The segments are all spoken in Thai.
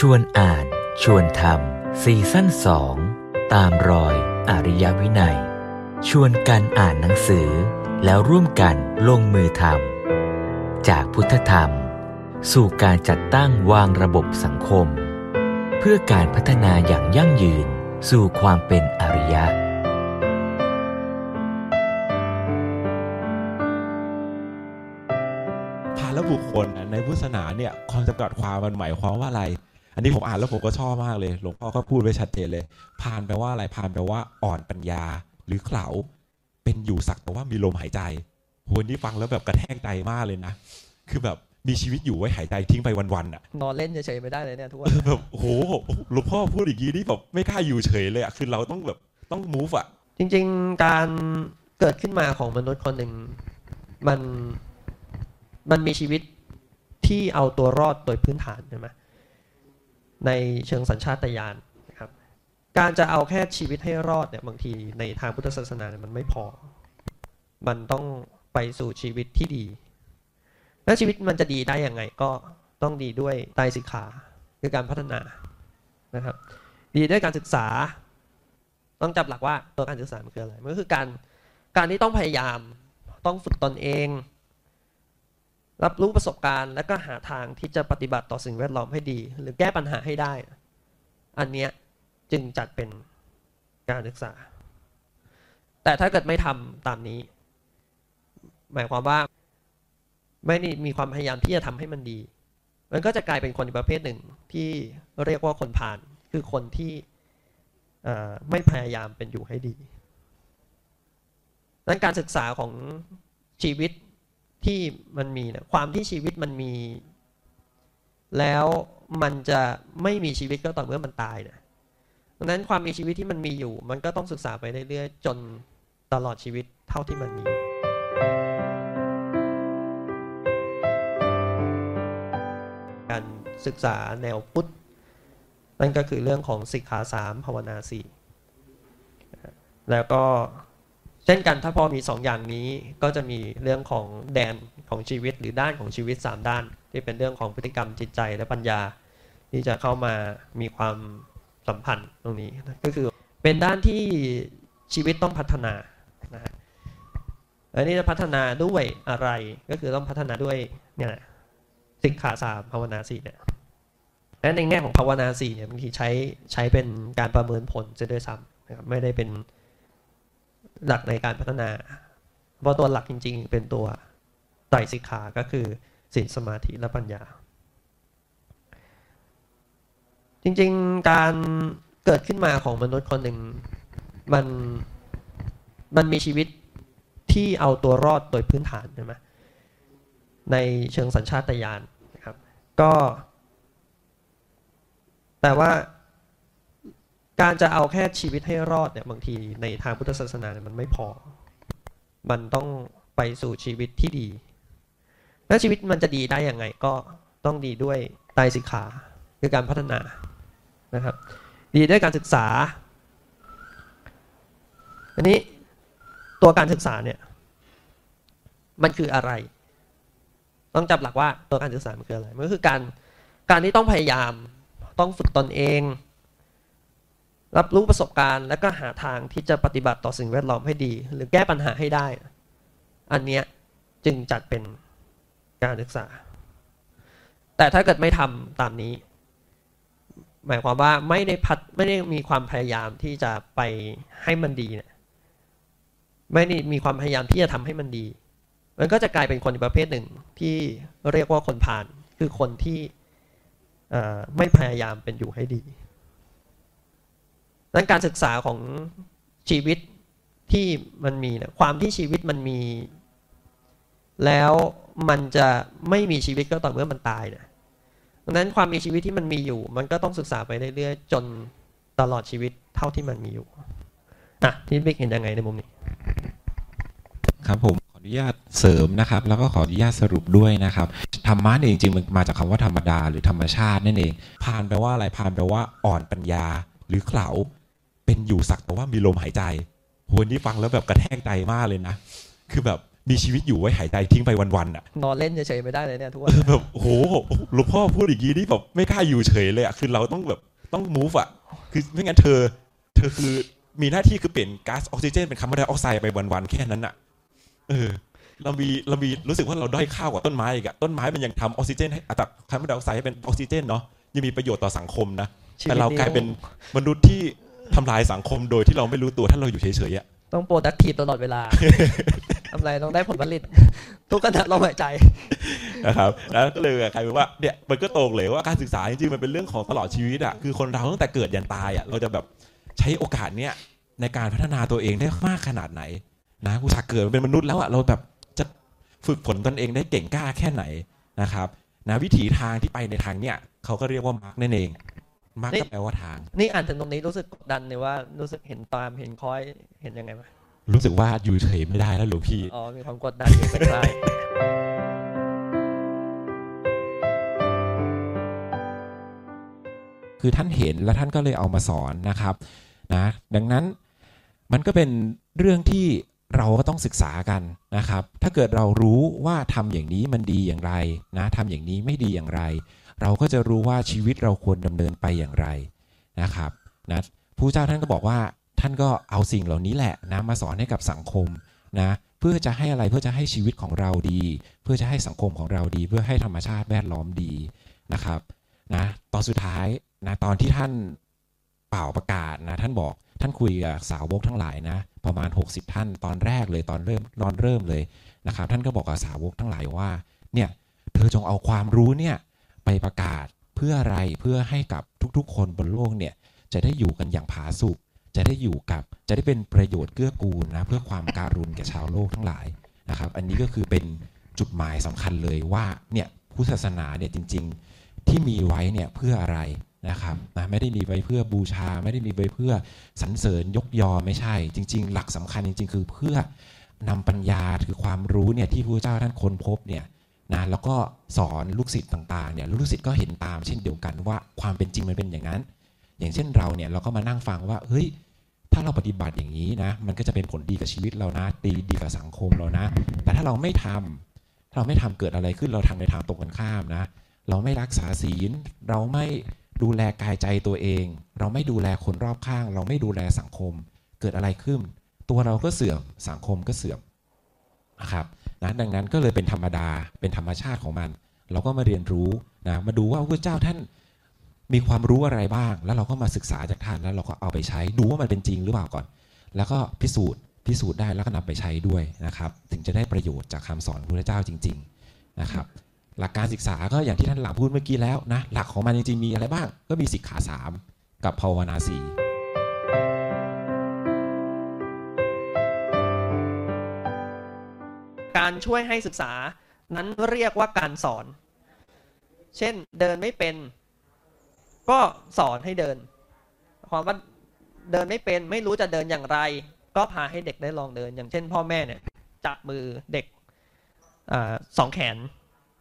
ชวนอ่าน ชวนทำซีซั่นสองตามรอยอริยวินัย ชวนกันอ่านหนังสือ แล้วร่วมกันลงมือทำจากพุทธธรรม สู่การจัดตั้งวางระบบสังคม เพื่อการพัฒนาอย่างยั่งยืนสู่ความเป็นอริยะพาลบุคคลในพุทธศาสนาเนี่ยความจำกัดความมันหมายความว่าอะไร อันนี้ผมอ่านแล้วผมก็ชอบมากเลย หลวงพ่อก็พูดไว้ชัดเจนเลยพานแปลว่าอะไรพานแปลว่าอ่อนปัญญา หรือเขลาเป็นอยู่สักแต่ว่ามีลมหายใจโหนี่ฟังแล้วแบบกระแทกใจมากเลยนะ คือแบบมีชีวิตอยู่ไว้หายใจทิ้งไปวันๆอะ นอนเล่นเฉยๆไม่ได้เลยเนี่ยทุกวันแบบโอ้โหหลวงพ่อพูดอย่างนี้นี่แบบไม่กล้าอยู่เฉยเลยอะคือเราต้องแบบต้อง move อะ จริง ๆ การเกิดขึ้นมาของมนุษย์คนหนึ่งมันมันมีชีวิตที่เอาตัวรอดโดยพื้นฐานใช่ไหม ในเชิงสัญชาตญาณนะครับ การจะเอาแค่ชีวิตให้รอดเนี่ยบางทีในทางพุทธศาสนาเนี่ยมันไม่พอ มันต้องไปสู่ชีวิตที่ดี แล้วชีวิตมันจะดีได้ยังไงก็ต้องดีด้วยไตรสิกขาคือการพัฒนานะครับ ดีด้วยการศึกษา ต้องจับหลักว่าตัวการศึกษามันคืออะไรมันก็คือการการที่ต้องพยายามต้องฝึกตนเอง รับรู้ประสบการณ์ แล้วก็หาทางที่จะปฏิบัติต่อสิ่งแวดล้อมให้ดี หรือแก้ปัญหาให้ได้ อันเนี้ยจึงจัดเป็นการศึกษา แต่ถ้าเกิดไม่ทำตามนี้ หมายความว่าไม่ได้มีความพยายามที่จะทำให้มันดี มันก็จะกลายเป็นคนอีกประเภทหนึ่งที่เรียกว่าคนผ่าน คือคนที่ไม่พยายามเป็นอยู่ให้ดีดังนั้นการศึกษาของชีวิต ที่มันมีนี่ยความที่ชีวิตมันมี แล้วมันจะไม่มีชีวิตก็ต่อเมื่อมันตายนะดังนั้นความมีชีวิตที่มันมีอยู่ มันก็ต้องศึกษาไปเรื่อยๆจนตลอดชีวิตเท่าที่มันมีการศึกษาแนวพุทธนั่นก็คือเรื่องของสิกขาสามภาวนาสี่แล้วก็ เช่นกันถ้าพอมีสองอย่างนี้ก็จะมีเรื่องของแดนของชีวิตหรือด้านของชีวิตสามด้าน ที่เป็นเรื่องของพฤติกรรมจิตใจและปัญญา ที่จะเข้ามามีความสัมพันธ์ตรงนี้ก็คือเป็นด้านที่ชีวิตต้องพัฒนานะอันนี้จะพัฒนาด้วยอะไรก็คือต้องพัฒนาด้วยเนี่ยสิกขาสามภาวนาสี่เนี่ยและในแง่ของภาวนาสี่เนี่ยบางทีใช้ใช้เป็นการประเมินผลจะด้วยซ้ำนะครับไม่ได้เป็น หลักในการพัฒนา เพราะตัวหลักจริง ๆ เป็นตัวไตรสิกขาก็คือศีลสมาธิและปัญญา จริงๆการเกิดขึ้นมาของมนุษย์คนหนึ่งมันมันมีชีวิตที่เอาตัวรอดโดยพื้นฐานใช่ไหมในเชิงสัญชาตญาณนะครับ ก็ แต่ว่า การจะเอาแค่ชีวิตให้รอดเนี่ยบางทีในทางพุทธศาสนาเนี่ยมันไม่พอ มันต้องไปสู่ชีวิตที่ดี และชีวิตมันจะดีได้อยังไงก็ต้องดีด้วยไตรสิกขาคือการพัฒนานะครับ ดีด้วยการศึกษา อันนี้ตัวการศึกษาเนี่ยมันคืออะไร ต้องจับหลักว่าตัวการศึกษามันคืออะไร มันก็คือการการที่ต้องพยายามต้องฝึกตนเอง รับรู้ประสบการณ์แล้วก็หาทางที่จะปฏิบัติต่อสิ่งแวดล้อมให้ดี หรือแก้ปัญหาให้ได้ อันเนี้ยจึงจัดเป็นการศึกษา แต่ถ้าเกิดไม่ทำตามนี้ หมายความว่าไม่ได้พัดไม่ได้มีความพยายามที่จะไปให้มันดีเนี่ยไม่ได้มีความพยายามที่จะทำให้มันดี มันก็จะกลายเป็นคนประเภทหนึ่งที่เรียกว่าคนผ่าน คือคนที่ไม่พยายามเป็นอยู่ให้ดี นั้นการศึกษาของชีวิตที่มันมีเนี่ยความที่ชีวิตมันมี แล้วมันจะไม่มีชีวิตก็ต่อเมื่อมันตายเนี่ยดังนั้นความมีชีวิตที่มันมีอยู่ มันก็ต้องศึกษาไปเรื่อยๆจนตลอดชีวิตเท่าที่มันมีอยู่อะที่บิ๊กเห็นยังไงในมุมนี้ ครับผมขออนุญาตเสริมนะครับ แล้วก็ขออนุญาตสรุปด้วยนะครับธรรมะเนี่ยจริงๆมันมาจากคำว่าธรรมดาหรือธรรมชาตินั่นเองพานแปลว่าอะไรพานแปลว่าอ่อนปัญญาหรือเขลา เป็นอยู่สักแต่ว่ามีลมหายใจโหนี่ฟังแล้วแบบกระแทกใจมากเลยนะ คือแบบมีชีวิตอยู่ไว้หายใจทิ้งไปวันๆอะ นอนเล่นเฉยๆไม่ได้เลยเนี่ยทุกวันแบบโอ้โหหลวงพ่อพูดอย่างนี้นี่แบบไม่กล้าอยู่เฉยเลยอะคือเราต้องแบบต้อง move อะ คือไม่งั้นเธอ เธอคือมีหน้าที่คือเปลี่ยนก๊าซออกซิเจนเป็นคาร์บอนไดออกไซด์ไปวันๆแค่นั้นอะ เออ เรามีเรามีรู้สึกว่าเราด้อยค่ากว่าต้นไม้อีกอะต้นไม้มันยังทำออกซิเจนให้อัตราคาร์บอนไดออกไซด์ให้เป็นออกซิเจนเนาะยังมีประโยชน์ต่อสังคมนะชีวิแต่ตเรากลายเป็นมนุษย์ที่ ทำลายสังคมโดยที่เราไม่รู้ตัวถ้าเราอยู่เฉยๆอะต้องโปรดักทีฟตลอดเวลาทำไรต้องได้ผลผลิต ทุกขณะลมหายใจนะครับแล้วก็เลยกลายเป็นว่าเนี่ยมันก็ตรงเลยว่าการศึกษาจริงๆมันเป็นเรื่องของตลอดชีวิตอะคือคนเราตั้งแต่เกิดยันตายอะเราจะแบบใช้โอกาสเนี้ยในการพัฒนาตัวเองได้มากขนาดไหนนะกูชาเกิดมาเป็นมนุษย์แล้วอะเราแบบจะฝึกฝนตนเองได้เก่งกล้าแค่ไหนนะครับนะวิถีทางที่ไปในทางเนี้ยเขาก็เรียกว่ามาร์กนั่นเอง มาร์กนี่ก็แปลว่าทาง นี่อ่านถึงตรงนี้รู้สึกกดดันเลยว่ารู้สึกเห็นตามเห็นคอยเห็นยังไงไหมรู้สึกว่าอยู่เฉยไม่ได้แล้วหลวงพี่อ๋อมีความกดดันอยู่ใกล้คือท่านเห็นแล้วท่านก็เลยเอามาสอนนะครับนะดังนั้นมันก็เป็นเรื่องที่เราก็ต้องศึกษากันนะครับ ถ้าเกิดเรารู้ว่าทำอย่างนี้มันดีอย่างไรนะทำอย่างนี้ไม่ดีอย่างไร เราก็จะรู้ว่าชีวิตเราควรดำเนินไปอย่างไรนะครับนะผู้เจ้าท่านก็บอกว่าท่านก็เอาสิ่งเหล่านี้แหละนะมาสอนให้กับสังคมนะเพื่อจะให้อะไรเพื่อจะให้ชีวิตของเราดี เพื่อจะให้สังคมของเราดี เพื่อให้ธรรมชาติแวดล้อมดีนะครับนะตอนสุดท้ายนะตอนที่ท่านเป่าประกาศนะท่านบอกท่านคุยกับสาวกทั้งหลายนะประมาณ 60 ท่านตอนแรกเลยตอนเริ่มตอนเริ่มเลยนะครับท่านก็บอกกับสาวกทั้งหลายว่าเนี่ยเธอจงเอาความรู้เนี่ย ไปประกาศเพื่ออะไรเพื่อให้กับทุกๆ คนบนโลกเนี่ยจะได้อยู่กันอย่างผาสุกจะได้อยู่กับจะได้เป็นประโยชน์เกื้อกูลนะเพื่อความการุณแก่ชาวโลกทั้งหลายนะครับ อันนี้ก็คือเป็นจุดหมายสำคัญเลยว่าเนี่ยพุทธศาสนาเนี่ยจริง ๆที่มีไว้เนี่ยเพื่ออะไรนะครับนะไม่ได้มีไว้เพื่อบูชา ไม่ได้มีไว้เพื่อสรรเสริญยกยอไม่ใช่ จริง ๆ หลักสำคัญจริง ๆ คือเพื่อนำปัญญาคือความรู้เนี่ยที่พระเจ้าท่านค้นพบเนี่ย นะแล้วก็สอนลูกศิษย์ต่างๆเนี่ยลูกศิษย์ก็เห็นตามเช่นเดียวกันว่าความเป็นจริงมันเป็นอย่างนั้น อย่างเช่นเราเนี่ยเราก็มานั่งฟังว่าเฮ้ยถ้าเราปฏิบัติอย่างนี้นะมันก็จะเป็นผลดีกับชีวิตเรานะดีดีกับสังคมเรานะ แต่ถ้าเราไม่ทำถ้าเราไม่ทำเกิดอะไรขึ้นเราทำในทางตรงกันข้ามนะ เราไม่รักษาศีล เราไม่ดูแลกายใจตัวเอง เราไม่ดูแลคนรอบข้าง เราไม่ดูแลสังคม เกิดอะไรขึ้น ตัวเราก็เสื่อมสังคมก็เสื่อมนะครับ นะดังนั้นก็เลยเป็นธรรมดาเป็นธรรมชาติของมัน เราก็มาเรียนรู้นะมาดูว่าพระเจ้าท่านมีความรู้อะไรบ้าง แล้วเราก็มาศึกษาจากท่านแล้วเราก็เอาไปใช้ดูว่ามันเป็นจริงหรือเปล่าก่อน แล้วก็พิสูจน์พิสูจน์ได้แล้วก็นำไปใช้ด้วยนะครับ ถึงจะได้ประโยชน์จากคำสอนพระเจ้าจริง ๆนะครับ หลักการศึกษาก็อย่างที่ท่านหลังพูดเมื่อกี้แล้วนะหลักของมันจริงๆมีอะไรบ้าง ก็มีสิกขาสามกับภาวนาสี่ ช่วยให้ศึกษา นั้นเรียกว่าการสอน เช่นเดินไม่เป็น ก็สอนให้เดิน ความว่าเดินไม่เป็นไม่รู้จะเดินอย่างไร ก็พาให้เด็กได้ลองเดิน อย่างเช่น พ่อแม่เนี่ยจับมือเด็กอสองแขน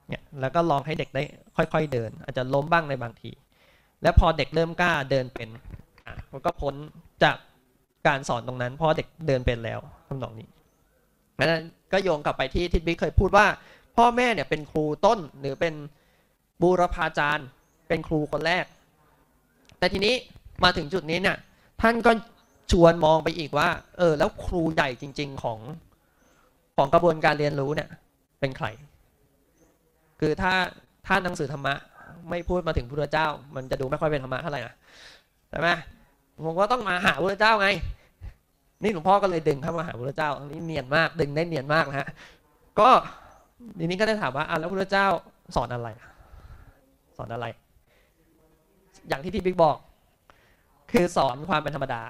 เนี่ยแล้วก็ลองให้เด็กได้ค่อย ๆ เดิน อาจจะล้มบ้างในบางที แล้วพอเด็กเริ่มกล้าเดินเป็นอะมันก็พ้นจากการสอนตรงนั้น เพราะเด็กเดินเป็นแล้วทำนองนี้ นั้นก็โยงกลับไปที่ทิดบิ๊กเคยพูดว่า พ่อแม่เนี่ยเป็นครูต้นหรือเป็นบูรพาจารย์ เป็นครูคนแรก แต่ทีนี้มาถึงจุดนี้เนี่ยท่านก็ชวนมองไปอีกว่า เออ แล้วครูใหญ่จริง ๆของของกระบวนการเรียนรู้เนี่ย เป็นใคร คือถ้าถ้าหนังสือธรรมะ ไม่พูดมาถึงพระเจ้า มันจะดูไม่ค่อยเป็นธรรมะเท่าไหร่นะใช่ไหมผมก็ต้องมาหาพระเจ้าไง นี่หลวงพ่อก็เลยดึงเข้ามาหาพระเจ้าอันนี้เนียนมากดึงได้เนียนมากนะฮะก็ทีนี้ก็ได้ถามว่าอะแล้วพระเจ้าสอนอะไร สอนอะไร อย่างที่ที่บิ๊กบอก คือสอนความเป็นธรรมดา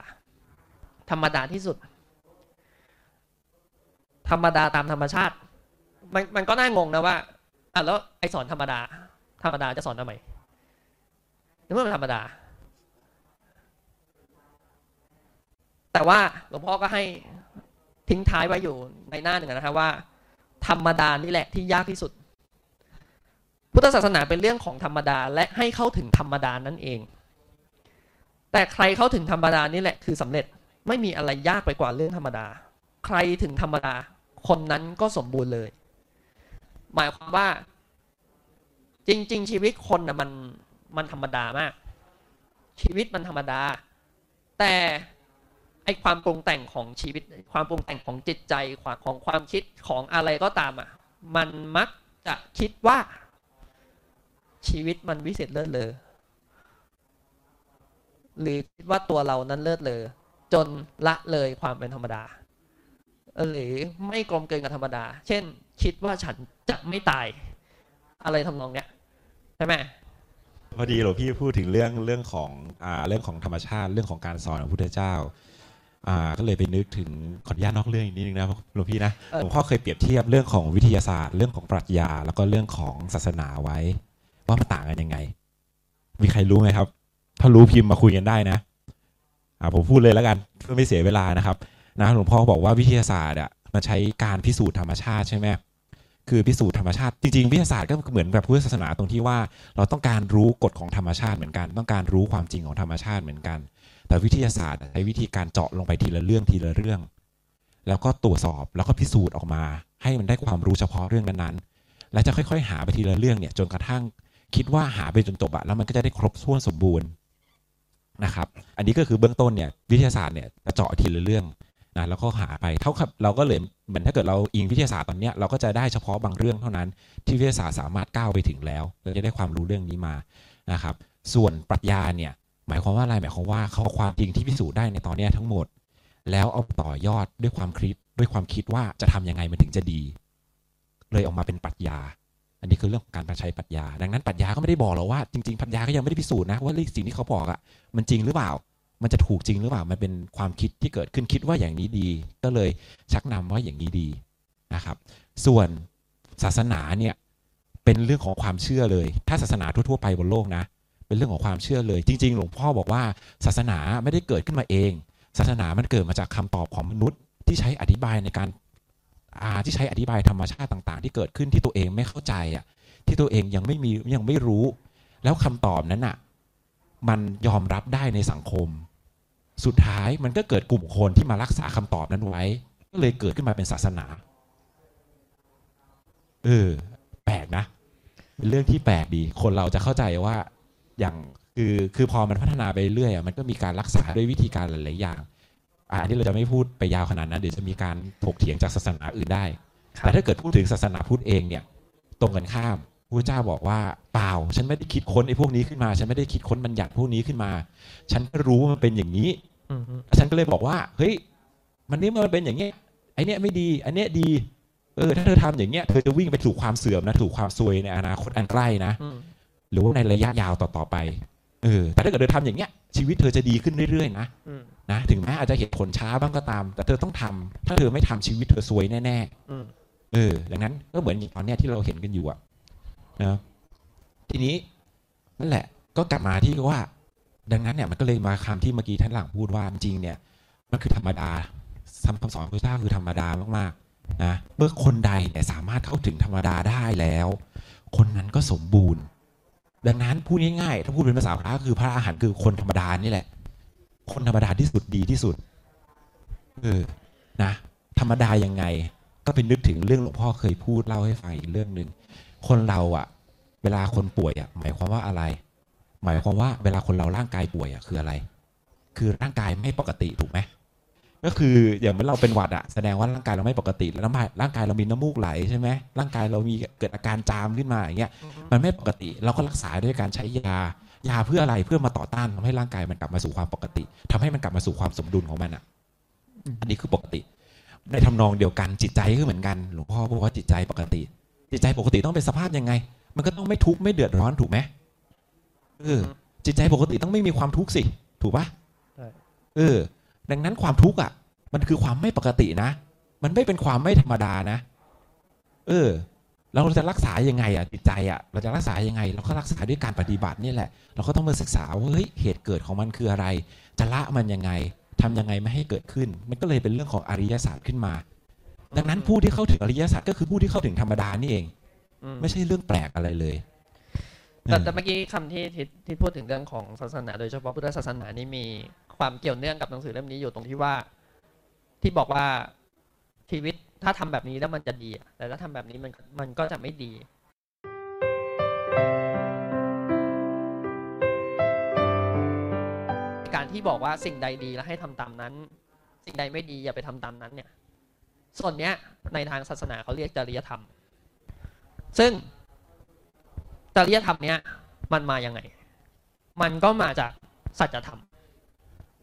ธรรมดาที่สุด ธรรมดาตามธรรมชาติ มันมันก็น่างงนะว่าอะแล้วไอสอนธรรมดา ธรรมดาจะสอนทำไมนเมื่อมันธรรมดา แต่ว่าหลวงพ่อก็ให้ทิ้งท้ายไว้อยู่ในหน้าหนึ่งนะครับว่า ธรรมดานี่แหละที่ยากที่สุด พุทธศาสนาเป็นเรื่องของธรรมดาและให้เข้าถึงธรรมดานั่นเอง แต่ใครเข้าถึงธรรมดานี่แหละคือสำเร็จไม่มีอะไรยากไปกว่าเรื่องธรรมดา ใครถึงธรรมดา คนนั้นก็สมบูรณ์เลย หมายความว่า จริง ๆ ชีวิตคนนะมันมันธรรมดามาก ชีวิตมันธรรมดา แต่ ไอความปรุงแต่งของชีวิต ความปรุงแต่งของจิตใจความของความคิดของอะไรก็ตามอะมันมักจะคิดว่า ชีวิตมันวิเศษเลิศเลอหรือคิดว่าตัวเรานั้นเลิศเลอจนละเลยความเป็นธรรมดา หรือไม่กลมเกินกับธรรมดา เช่น คิดว่าฉันจะไม่ตาย อะไรทำนองเนี้ยใช่ไหมพอดีหลวงพี่พูดถึงเรื่องเรื่องของอ่าเรื่องของธรรมชาติเรื่องของการสอนของพุทธเจ้า ก็เลยไปนึกถึงขออนุญาตนอกเรื่องอีกนิดนึงนะหลวงพี่นะเออหลวงพ่อเคยเปรียบเทียบเรื่องของวิทยาศาสตร์ เรื่องของปรัชญา แล้วก็เรื่องของศาสนาไว้ ว่ามันต่างกันยังไง มีใครรู้ไหมครับ ถ้ารู้พิมพ์มาคุยกันได้นะอ่าผมพูดเลยแล้วกันเพื่อไม่เสียเวลานะครับนะหลวงพ่อบอกว่าวิทยาศาสตร์อะมันใช้การพิสูจน์ธรรมชาติใช่ไหมคือพิสูจน์ธรรมชาติ จริงๆวิทยาศาสตร์ก็เหมือนแบบพุทธศาสนาตรงที่ว่า เราต้องการรู้กฎของธรรมชาติเหมือนกัน ต้องการรู้ความจริงของธรรมชาติเหมือนกัน แต่วิทยาศาสตร์ใช้วิธีการเจาะลงไปทีละเรื่องทีละเรื่อง แล้วก็ตรวจสอบแล้วก็พิสูจน์ออกมา ให้มันได้ความรู้เฉพาะเรื่องนั้นๆ แล้วจะค่อยๆ หาไปทีละเรื่องเนี่ยจนกระทั่งคิดว่าหาไปจนจบอะแล้วมันก็จะได้ครบถ้วนสมบูรณ์นะครับ อันนี้ก็คือเบื้องต้นเนี่ยวิทยาศาสตร์เนี่ยจะเจาะทีละเรื่องนะแล้วก็หาไปเท่ากับเราก็เลยเหมือนถ้าเกิดเราอิงวิทยาศาสตร์ตอนเนี้ยเราก็จะได้เฉพาะบางเรื่องเท่านั้น ที่วิทยาศาสตร์สามารถก้าวไปถึงแล้วเราจะได้ความรู้เรื่องนี้มานะครับ ส่วนปรัชญาเนี่ย หมายความว่าอะไรหมายความว่าเขาความจริงที่พิสูจน์ได้ในตอนนี้ทั้งหมด แล้วเอาต่อยอดด้วยความคิดด้วยความคิดว่าจะทำยังไงมันถึงจะดี เลยออกมาเป็นปรัชญา อันนี้คือเรื่องของการใช้ปรัชญา ดังนั้นปรัชญาก็ไม่ได้บอกหรอกว่าจริงๆปรัชญาก็ยังไม่ได้พิสูจน์นะว่าสิ่งที่เขาบอกอะมันจริงหรือเปล่า มันจะถูกจริงหรือเปล่ามันเป็นความคิดที่เกิดขึ้นคิดว่าอย่างนี้ดี ก็เลยชักนำว่าอย่างนี้ดีนะครับ ส่วนศาสนาเนี่ยเป็นเรื่องของความเชื่อเลย ถ้าศาสนาทั่วๆไปบนโลกนะ เป็นเรื่องของความเชื่อเลย จริง ๆ หลวงพ่อบอกว่าศาสนาไม่ได้เกิดขึ้นมาเอง ศาสนามันเกิดมาจากคำตอบของมนุษย์ ที่ใช้อธิบายในการอ่าที่ใช้อธิบายธรรมชาติต่าง ๆ ที่เกิดขึ้นที่ตัวเองไม่เข้าใจอะที่ตัวเองยังไม่มียังไม่รู้ แล้วคำตอบนั้นอะมันยอมรับได้ในสังคม สุดท้ายมันก็เกิดกลุ่มคนที่มารักษาคำตอบนั้นไว้ ก็เลยเกิดขึ้นมาเป็นศาสนาเออแปลกนะเป็นเรื่องที่แปลกดี คนเราจะเข้าใจว่า อย่างคือคือพอมันพัฒนาไปเรื่อยอะมันก็มีการรักษาด้วยวิธีการหลายๆอย่างอ่าอันนี้เราจะไม่พูดไปยาวขนาดนั้นเดี๋ยวจะมีการถกเถียงจากศาสนาอื่นได้ แต่ถ้าเกิดพูดถึงศาสนาพุทธเองเนี่ย ตรงกันข้ามพระเจ้าบอกว่าเปล่า ฉันไม่ได้คิดค้นไอ้พวกนี้ขึ้นมา ฉันไม่ได้คิดค้นบัญญัติพวกนี้ขึ้นมา ฉันก็รู้ว่ามันเป็นอย่างนี้อืมฮึฉันก็เลยบอกว่า เฮ้ย มันนี่มันเป็นอย่างเงี้ยไอเนี้ยไม่ดี อันเนี้ยดี เออ ถ้าเธอทำอย่างเงี้ย เธอจะวิ่งไปถูกความเสื่อมนะ ถูกความซวยในอนาคตอันใกล้นะอืม หรือว่าในระยะยาวต่อๆไปเออแต่ถ้าเกิดเธอทำอย่างเงี้ยชีวิตเธอจะดีขึ้นเรื่อยๆนะอืมนะถึงแม้อาจจะเห็นผลช้าบ้างก็ตาม แต่เธอต้องทำถ้าเธอไม่ทำชีวิตเธอซวยแน่อืมๆเออดังนั้นก็เหมือนอย่างตอนเนี้ยที่เราเห็นกันอยู่อะนะทีนี้นั่นแหละก็กลับมาที่ว่า ดังนั้นเนี่ยมันก็เลยมาคำที่เมื่อกี้ท่านหลังพูดว่าจริงๆเนี่ยมันคือธรรมดาคำคำสอนของพระเจ้าคือธรรมดามากๆนะเมื่อคนใดเนี่ยสามารถเข้าถึงธรรมดาได้แล้ว คนนั้นก็สมบูรณ์ ดังนั้นพูดง่ายๆถ้าพูดเป็นภาษาพระก็คือพระอาหารคือคนธรรมดานี่แหละ คนธรรมดาที่สุดดีที่สุดเออนะ ธรรมดายังไง ก็เป็นนึกถึงเรื่องหลวงพ่อเคยพูดเล่าให้ฟังอีกเรื่องหนึ่งคนเราอะเวลาคนป่วยอะหมายความว่าอะไร หมายความว่าเวลาคนเราร่างกายป่วยอะคืออะไร คือร่างกายไม่ปกติถูกไหม ก็คืออย่างเมื่อเราเป็นหวัดอะแสดงว่าร่างกายเราไม่ปกติแล้วน้ำลายร่างกายเรามีน้ำมูกไหลใช่ไหมร่างกายเรามีเกิดอาการจามขึ้นมาอย่างเงี้ยมันไม่ปกติเราก็รักษาด้วยการใช้ยายาเพื่ออะไรเพื่อมาต่อต้านทำให้ร่างกายมันกลับมาสู่ความปกติทำให้มันกลับมาสู่ความสมดุลของมันอะอันนี้คือปกติในทำนองเดียวกันจิตใจก็เหมือนกันหลวงพ่อบอกว่าจิตใจปกติ จิตใจปกติต้องเป็นสภาพยังไง มันก็ต้องไม่ทุกข์ไม่เดือดร้อนถูกไหมเออจิตใจปกติต้องไม่มีความทุกข์สิ ถูกปะใช่เออ ดังนั้นความทุกข์อะ มันคือความไม่ปกตินะ มันไม่เป็นความไม่ธรรมดานะ เออเราจะรักษายังไงอะจิตใจอะเราจะรักษายังไง เราก็รักษาด้วยการปฏิบัตินี่แหละ เราก็ต้องมาศึกษาว่าเฮ้ยเหตุเกิดของมันคืออะไร จะละมันยังไงทำยังไงไม่ให้เกิดขึ้น มันก็เลยเป็นเรื่องของอริยศาสตร์ขึ้นมา ดังนั้นผู้ที่เข้าถึงอริยศาสตร์ก็คือผู้ที่เข้าถึงธรรมดานี่เองอืมไม่ใช่เรื่องแปลกอะไรเลยแต่แต่เมื่อกี้คำที่ที่ที่พูดถึงเรื่องของศาสนา โดยเฉพาะพุทธศาสนานี่มี ความเกี่ยวเนื่องกับหนังสือเล่มนี้อยู่ตรงที่ว่า ที่บอกว่าชีวิตถ้าทำแบบนี้แล้วมันจะดี แต่ถ้าทำแบบนี้มันมันก็จะไม่ดีการที่บอกว่าสิ่งใดดีแล้วให้ทำตามนั้น สิ่งใดไม่ดีอย่าไปทำตามนั้นเนี่ย ส่วนเนี้ยในทางศาสนาเขาเรียกจริยธรรม ซึ่งจริยธรรมเนี้ยมันมายังไง มันก็มาจากสัจธรรม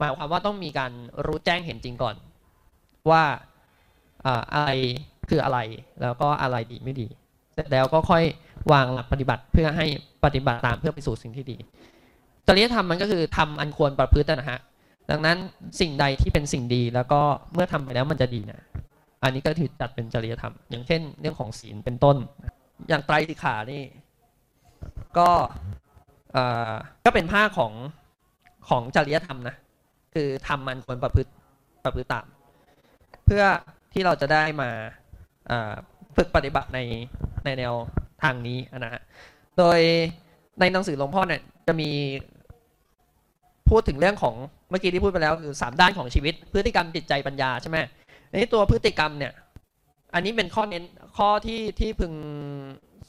มายความว่าต้องมีการรู้แจ้งเห็นจริงก่อน ว่าอะไรคืออะไร แล้วก็อะไรดีไม่ดี เสร็จแล้วก็ค่อยวางหลักปฏิบัติเพื่อให้ปฏิบัติตามเพื่อไปสู่สิ่งที่ดีจริยธรรมมันก็คือทำอันควรประพฤตินะฮะดังนั้นสิ่งใดที่เป็นสิ่งดีแล้วก็เมื่อทำไปแล้วมันจะดีนะอันนี้ก็ถือจัดเป็นจริยธรรม อย่างเช่น เรื่องของศีลเป็นต้น อย่างไตรสิกขานี่ ก็ก็เป็นภาของของจริยธรรมนะ คือทำมันควรประพฤติประพฤติตามเพื่อที่เราจะได้มาฝึกปฏิบัติในในแนวทางนี้นะฮะโดยในหนังสือหลวงพ่อเนี่ยจะมีพูดถึงเรื่องของเมื่อกี้ที่พูดไปแล้วคือสามด้านของชีวิต พฤติกรรมจิตใจปัญญาใช่ไหมในตัวพฤติกรรมเนี่ย อันนี้เป็นข้อเน้นข้อที่ที่พึง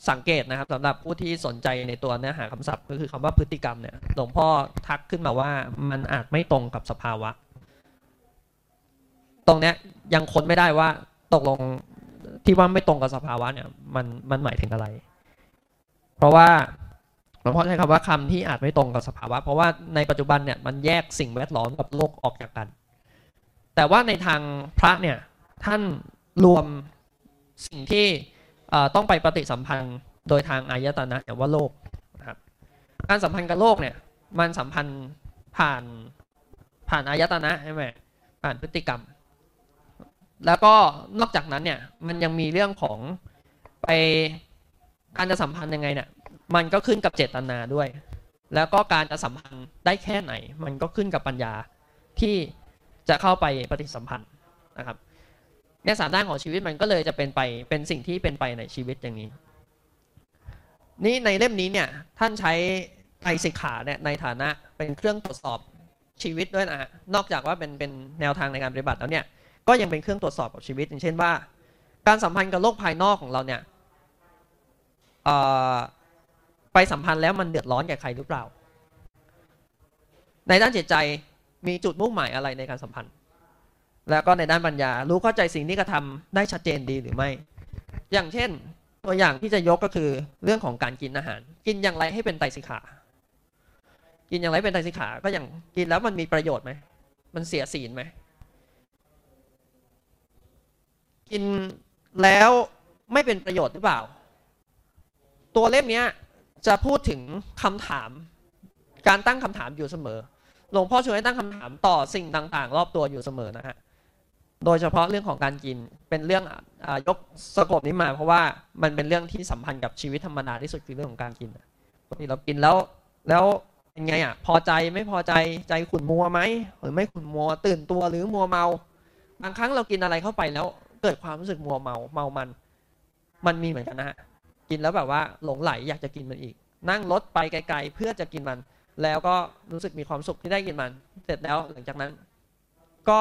สังเกตนะครับสำหรับผู้ที่สนใจในตัวเนื้อหาคำศัพท์ก็คือคำว่าพฤติกรรมเนี่ยหลวงพ่อทักขึ้นมาว่ามันอาจไม่ตรงกับสภาวะ ตรงเนี้ยยังค้นไม่ได้ว่าตกลงที่ว่าไม่ตรงกับสภาวะเนี่ยมันมันหมายถึงอะไร เพราะว่าหลวงพ่อใช้คำว่าคำที่อาจไม่ตรงกับสภาวะ เพราะว่าในปัจจุบันเนี่ยมันแยกสิ่งแวดล้อมกับโลกออกจากกัน แต่ว่าในทางพระเนี่ยท่านรวมสิ่งที่ ต้องไปปฏิสัมพันธ์โดยทางอายตนะเนี่ยว่าโลกนะครับการสัมพันธ์กับโลกเนี่ยมันสัมพันธ์ผ่านผ่านอายตนะใช่ไหมผ่านพฤติกรรม แล้วก็นอกจากนั้นเนี่ยมันยังมีเรื่องของไปการจะสัมพันธ์ยังไงเนี่ยมันก็ขึ้นกับเจตนาด้วย แล้วก็การจะสัมพันธ์ได้แค่ไหน มันก็ขึ้นกับปัญญาที่จะเข้าไปปฏิสัมพันธ์นะครับ ในสามด้านของชีวิตมันก็เลยจะเป็นไปเป็นสิ่งที่เป็นไปในชีวิตอย่างนี้ นี่ในเล่มนี้เนี่ยท่านใช้ไตรสิกขาเนี่ยในฐานะเป็นเครื่องตรวจสอบชีวิตด้วยนะฮะนอกจากว่าเป็นเป็นแนวทางในการปฏิบัติแล้วเนี่ยก็ยังเป็นเครื่องตรวจสอบกับชีวิต อย่างเช่นว่า การสัมพันธ์กับโลกภายนอกของเราเนี่ยไปสัมพันธ์แล้วมันเดือดร้อนแก่ใครหรือเปล่า ในด้านจิตใจมีจุดมุ่งหมายอะไรในการสัมพันธ์ แล้วก็ในด้านปัญญา รู้เข้าใจสิ่งที่กระทำได้ชัดเจนดีหรือไม่ อย่างเช่น ตัวอย่างที่จะยกก็คือเรื่องของการกินอาหาร กินอย่างไรให้เป็นไตรสิกขา กินอย่างไรเป็นไตรสิกขา ก็อย่างกินแล้วมันมีประโยชน์ไหม มันเสียศีลไหม กินแล้วไม่เป็นประโยชน์หรือเปล่า ตัวเล่มนี้จะพูดถึงคำถาม การตั้งคำถามอยู่เสมอหลวงพ่อชวนให้ตั้งคำถามต่อสิ่งต่าง ๆ รอบตัวอยู่เสมอนะฮะ โดยเฉพาะเรื่องของการกินเป็นเรื่องอยกสกบนี้มา เพราะว่ามันเป็นเรื่องที่สัมพันธ์กับชีวิตธรรมดาที่สุดคือเรื่องของการกินปกติเรากินแล้วแล้วเป็นไงอะพอใจไม่พอใจใจขุ่นมัวไหมหรือไม่ขุ่นมัวตื่นตัวหรือมัวเมา บางครั้งเรากินอะไรเข้าไปแล้วเกิดความรู้สึกมัวเมาเมามัน มันมีเหมือนกันนะฮะกินแล้วแบบว่าหลงไหลอยากจะกินมันอีก นั่งรถไปไกล ๆ เพื่อจะกินมัน แล้วก็รู้สึกมีความสุขที่ได้กินมัน เสร็จแล้วหลังจากนั้น ก็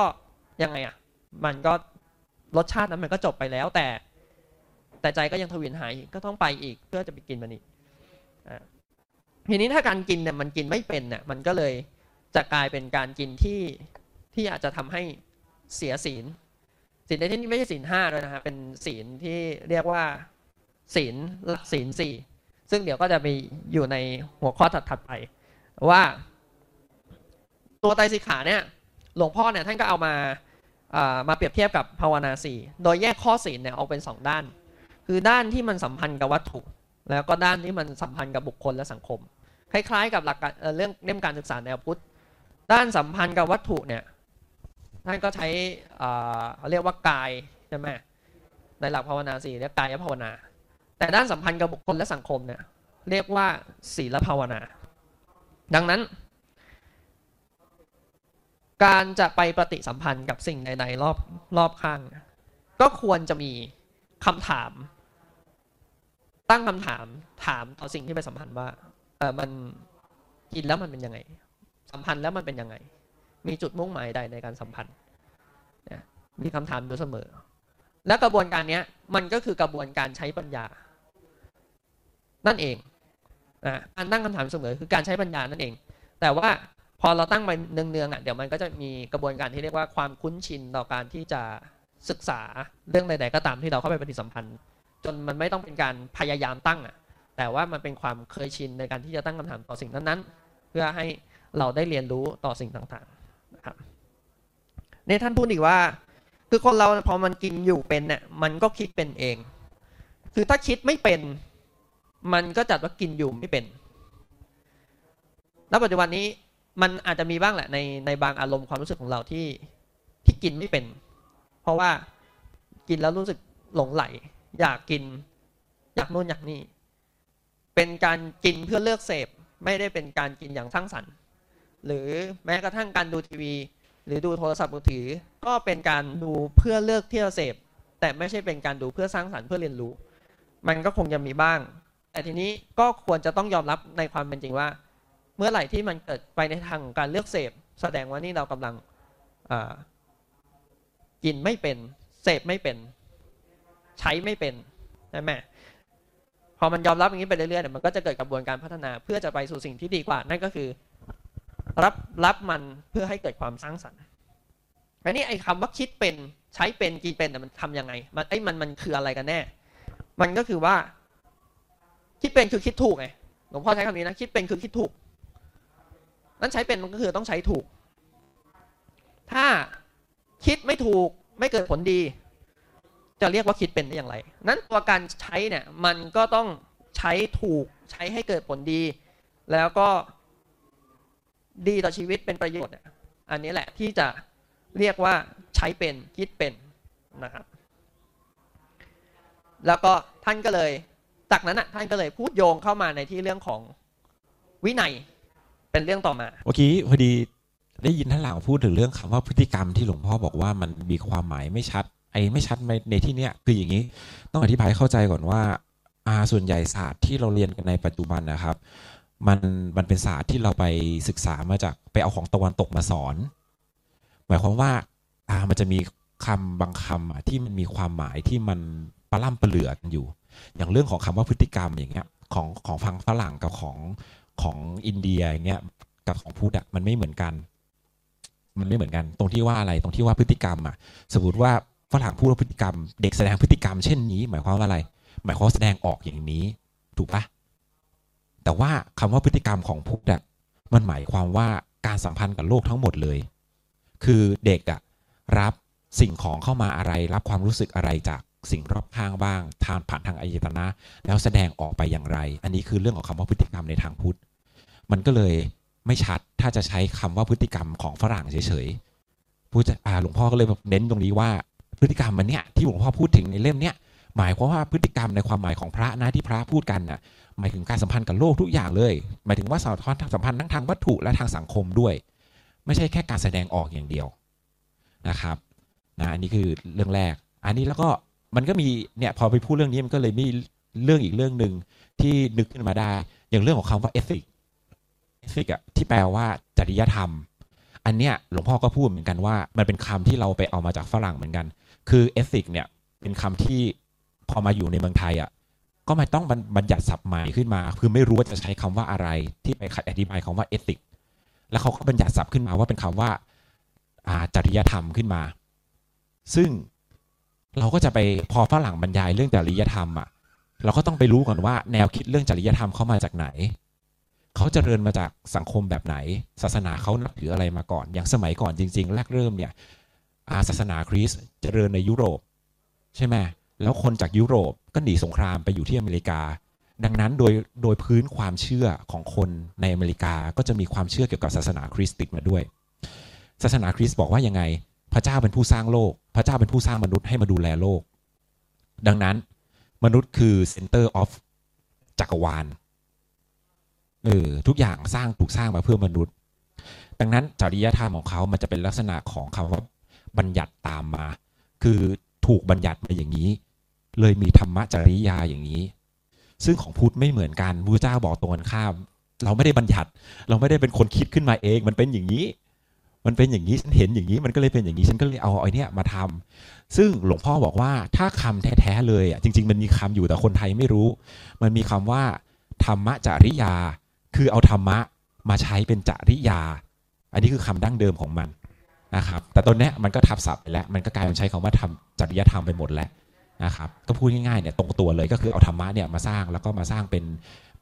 ยังไงอะ มันก็รสชาตินั้นมันก็จบไปแล้ว แต่ แต่ใจก็ยังทวินหายก็ต้องไปอีกเพื่อจะไปกินมันอีกอ่าทีนี้ถ้าการกินเนี่ยมันกินไม่เป็นเนี่ยมันก็เลยจะกลายเป็นการกินที่ที่อาจจะทำให้เสียศีลศีลในที่นี้ไม่ใช่ศีลห้าด้วยนะฮะเป็นศีลที่เรียกว่าศีลศีลสี่ซึ่งเดี๋ยวก็จะไปอยู่ในหัวข้อถัดๆไป ว่า ตัวไตรสิกขาเนี่ย หลวงพ่อเนี่ยท่านก็เอามา มาเปรียบเทียบกับภาวนาสี่โดยแยกข้อศีลเนี่ยออกเป็นสองด้าน คือด้านที่มันสัมพันธ์กับวัตถุ แล้วก็ด้านที่มันสัมพันธ์กับบุคคลและสังคม คล้ายๆ กับหลักการเรื่องเล่มการศึกษาแนวพุทธ ด้านสัมพันธ์กับวัตถุเนี่ยท่านก็ใช้เขาเรียกว่ากายใช่ไหมในหลักภาวนาสี่เรียกกายภาวนา แต่ด้านสัมพันธ์กับบุคคลและสังคมเนี่ยเรียกว่าศีลภาวนา ดังนั้น การจะไปปฏิสัมพันธ์กับสิ่งใดๆรอบรอบข้าง ก็ควรจะมีคำถาม ตั้งคำถามถามต่อสิ่งที่ไปสัมพันธ์ว่าเออมันกินแล้วมันเป็นยังไง สัมพันธ์แล้วมันเป็นยังไง มีจุดมุ่งหมายใดในการสัมพันธ์มีคำถามอยู่เสมอ และกระบวนการเนี้ยมันก็คือกระบวนการใช้ปัญญา นั่นเองการตั้งคำถามเสมอคือการใช้ปัญญานั่นเอง แต่ว่า พอเราตั้งไปเนืองๆอะเดี๋ยวมันก็จะมีกระบวนการที่เรียกว่าความคุ้นชินต่อการที่จะศึกษาเรื่องใดๆก็ตามที่เราเข้าไปปฏิสัมพันธ์ จนมันไม่ต้องเป็นการพยายามตั้งอะแต่ว่ามันเป็นความเคยชินในการที่จะตั้งคำถามต่อสิ่งนั้นๆ เพื่อให้เราได้เรียนรู้ต่อสิ่งต่างๆนะครับในท่านพูดอีกว่า คือคนเราพอมันกินอยู่เป็นเนี่ยมันก็คิดเป็นเอง คือถ้าคิดไม่เป็น มันก็จัดว่ากินอยู่ไม่เป็นแล้วปัจจุบันนี้ มันอาจจะมีบ้างแหละในในบางอารมณ์ความรู้สึกของเราที่ที่กินไม่เป็น เพราะว่ากินแล้วรู้สึกหลงไหล อยากกิน อยากโน่นอยากนี่เป็นการกินเพื่อเลือกเสพ ไม่ได้เป็นการกินอย่างสร้างสรรค์ หรือแม้กระทั่งการดูทีวี หรือดูโทรศัพท์มือถือ ก็เป็นการดูเพื่อเลือกที่จะเสพ แต่ไม่ใช่เป็นการดูเพื่อสร้างสรรค์เพื่อเรียนรู้ มันก็คงจะมีบ้าง แต่ทีนี้ก็ควรจะต้องยอมรับในความเป็นจริงว่า มื่อไหร่ที่มันเกิดไปในทางของการเลือกเสพ แสดงว่านี่เรากำลังกินไม่เป็น เสพไม่เป็น ใช้ไม่เป็นใช่ไหมพอมันยอมรับอย่างนี้ไปเรื่อยๆเนี่ยมันก็จะเกิดกระบวนการพัฒนาเพื่อจะไปสู่สิ่งที่ดีกว่า นั่นก็คือ รับรับมันเพื่อให้เกิดความสร้างสรรค์อันนี้ไอ้คาว่าคิดเป็นใช้เป็นกินเป็นแต่มันทํำยังไง มันไอ้มันมันคืออะไรกันแน่ มันก็คือว่า คิดเป็นคือคิดถูกไงหลวงพ่อใช้คำนี้นะคิดเป็นคือคิดถูก นั่นใช้เป็นมันก็คือต้องใช้ถูก ถ้าคิดไม่ถูกไม่เกิดผลดี จะเรียกว่าคิดเป็นได้อย่างไร นั้นตัวการใช้เนี่ยมันก็ต้องใช้ถูกใช้ให้เกิดผลดี แล้วก็ดีต่อชีวิตเป็นประโยชน์อันนี้แหละที่จะเรียกว่าใช้เป็นคิดเป็นนะครับ แล้วก็ท่านก็เลยจากนั้นอะท่านก็เลยพูดโยงเข้ามาในที่เรื่องของวินัย เป็นเรื่องต่อมาเมื่อกี้พอดีได้ยินท่านหลังพูดถึงเรื่องคำว่าพฤติกรรมที่หลวงพ่อบอกว่ามันมีความหมายไม่ชัดไอ้ไม่ชัดในที่เนี้ยคืออย่างนี้ ต้องอธิบายเข้าใจก่อนว่าอาส่วนใหญ่ศาสตร์ที่เราเรียนกันในปัจจุบันนะครับ มันมันเป็นศาสตร์ที่เราไปศึกษามาจากไปเอาของตะวันตกมาสอน หมายความว่าอามันจะมีคำบางคำที่มันมีความหมายที่มันปล่ำปเหลือกันอยู่ อย่างเรื่องของคำว่าพฤติกรรมอย่างเงี้ยของของฟังฝรั่งกับของ ของอินเดียอย่างเงี้ยกับของพุทธอะมันไม่เหมือนกัน มันไม่เหมือนกัน ตรงที่ว่าอะไรตรงที่ว่าพฤติกรรมอะสมมติว่าฝรั่งพูดว่าพฤติกรรม เด็กแสดงพฤติกรรม เช่นนี้ หมายความว่าอะไร หมายความแสดงออกอย่างนี้ ถูกปะแต่ว่าคำว่าพฤติกรรมของพุทธอะมันหมายความว่าการสัมพันธ์กับโลกทั้งหมดเลย คือเด็กอะรับสิ่งของเข้ามาอะไร รับความรู้สึกอะไรจากสิ่งรอบข้างบ้าง ทางผ่านทางอายตนะ แล้วแสดงออกไปอย่างไร อันนี้คือเรื่องของคำว่าพฤติกรรมในทางพุทธ มันก็เลยไม่ชัดถ้าจะใช้คำว่าพฤติกรรมของฝรั่งเฉยๆพูดจะหลวงพ่อก็เลยเน้นตรงนี้ว่าพฤติกรรมมันเนี่ยที่หลวงพ่อพูดถึงในเล่มเนี้ยหมายความว่าพฤติกรรมในความหมายของพระนะที่พระพูดกันน่ะหมายถึงการสัมพันธ์กับโลกทุกอย่างเลย หมายถึงว่าสัมพันธ์สัมพันธ์ทั้งทางวัตถุและทางสังคมด้วย ไม่ใช่แค่การแสดงออกอย่างเดียวนะครับนะอันนี้คือเรื่องแรก อันนี้แล้วก็มันก็มีเนี่ยพอไปพูดเรื่องนี้มันก็เลยมีเรื่องอีกเรื่องหนึ่งที่นึกขึ้นมาได้อย่างเรื่องของคำว่าเอธิก ฟิกอะที่แปลว่าจริยธรรม อันเนี้ยหลวงพ่อก็พูดเหมือนกันว่า มันเป็นคำที่เราไปเอามาจากฝรั่งเหมือนกัน คือเอธิกเนี่ยเป็นคำที่พอมาอยู่ในเมืองไทยอะก็ไม่ต้องบัญญัติศัพท์ใหม่ขึ้นมา คือไม่รู้ว่าจะใช้คำว่าอะไรที่ไปอธิบายคำว่าเอธิกแล้วเขาก็บัญญัติศัพท์ขึ้นมาว่าเป็นคำว่าจริยธรรมขึ้นมา ซึ่งเราก็จะไปพอฝรั่งบรรยายเรื่องจริยธรรมอะเราก็ต้องไปรู้ก่อนว่าแนวคิดเรื่องจริยธรรมเขามาจากไหน เขาจเจริญมาจากสังคมแบบไหน ศาสนาเขานับถืออะไรมาก่อน อย่างสมัยก่อนจริง ๆ แรกเริ่มเนี่ยอาศาสนาคริสต์เจริญในยุโรป ใช่ไหมแล้วคนจากยุโรปก็หนีสงครามไปอยู่ที่อเมริกา ดังนั้นโดยโดยพื้นความเชื่อของคนในอเมริกาก็จะมีความเชื่อเกี่ยวกับศาสนาคริสต์ติดมาด้วย ศาสนาคริสต์บอกว่ายังไง พระเจ้าเป็นผู้สร้างโลก พระเจ้าเป็นผู้สร้างมนุษย์ให้มาดูแลโลก ดังนั้นมนุษย์คือ center of จักรวาล เออทุกอย่างสร้างถูกสร้างมาเพื่อมนุษย์ ดังนั้นจริยธรรมของเขามันจะเป็นลักษณะของคำว่าบัญญัติตามมา คือถูกบัญญัติมาอย่างนี้ เลยมีธรรมจริยาอย่างนี้ ซึ่งของพุทธไม่เหมือนกันพระเจ้าบอกตรงกันข้าม เราไม่ได้บัญญัติ เราไม่ได้เป็นคนคิดขึ้นมาเอง มันเป็นอย่างนี้ มันเป็นอย่างนี้ฉันเห็นอย่างนี้ มันก็เลยเป็นอย่างนี้ฉันก็เลยเอาไอ้นี่มาทำซึ่งหลวงพ่อบอกว่าถ้าคำแท้ๆเลยอะจริง ๆ มันมีคำอยู่แต่คนไทยไม่รู้ มันมีคำว่าธรรมจริยา คือเอาธรรมะมาใช้เป็นจริยา อันนี้คือคำดั้งเดิมของมันนะครับ แต่ตอนนี้มันก็ทับศัพท์ไปแล้ว มันก็กลายเป็นใช้คำว่าทำจริยธรรมไปหมดแล้วนะครับ ก็พูดง่ายๆเนี่ยตรงตัวเลยก็คือเอาธรรมะเนี่ยมาสร้างแล้วก็มาสร้างเป็น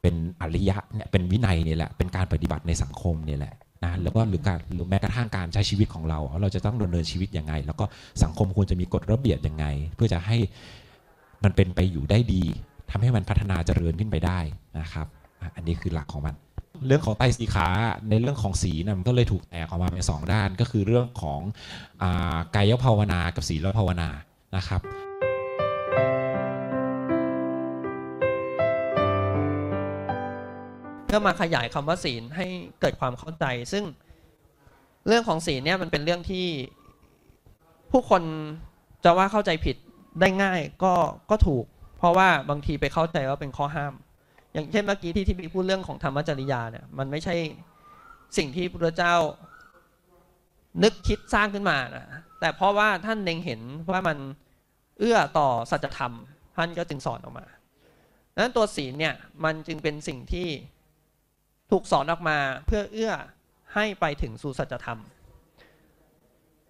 เป็นอริยะเนี่ยเป็นวินัยเนี่ยแหละเป็นการปฏิบัติในสังคมเนี่ยแหละนะแล้วก็หรือการหรือแม้กระทั่งการใช้ชีวิตของเรา เราจะต้องดำเนินชีวิตยังไง แล้วก็สังคมควรจะมีกฎระเบียบยังไง เพื่อจะให้มันเป็นไปอยู่ได้ดีทำให้มันพัฒนาเจริญขึ้นไปได้นะครับ อันนี้คือหลักของมัน เรื่องของไตสีขาในเรื่องของสีนะมันก็เลยถูกแตกออกมาเป็นสองด้าน ก็คือเรื่องของอากายภาวนากับศีลภาวนานะครับเพื่อมาขยายคำว่าศีลให้เกิดความเข้าใจ ซึ่งเรื่องของศีลเนี่ยมันเป็นเรื่องที่ผู้คนจะว่าเข้าใจผิดได้ง่ายก็ก็ถูก เพราะว่าบางทีไปเข้าใจว่าเป็นข้อห้าม อย่างเช่นเมื่อกี้ที่ที่พี่พูดเรื่องของธรรมจริยาเนี่ยมันไม่ใช่สิ่งที่พระเจ้านึกคิดสร้างขึ้นมานะแต่เพราะว่าท่านเล็งเห็นว่ามันเอื้อต่อสัจธรรม ท่านก็จึงสอนออกมาดังนั้นตัวศีลเนี่ยมันจึงเป็นสิ่งที่ถูกสอนออกมาเพื่อเอื้อให้ไปถึงสู่สัจธรรม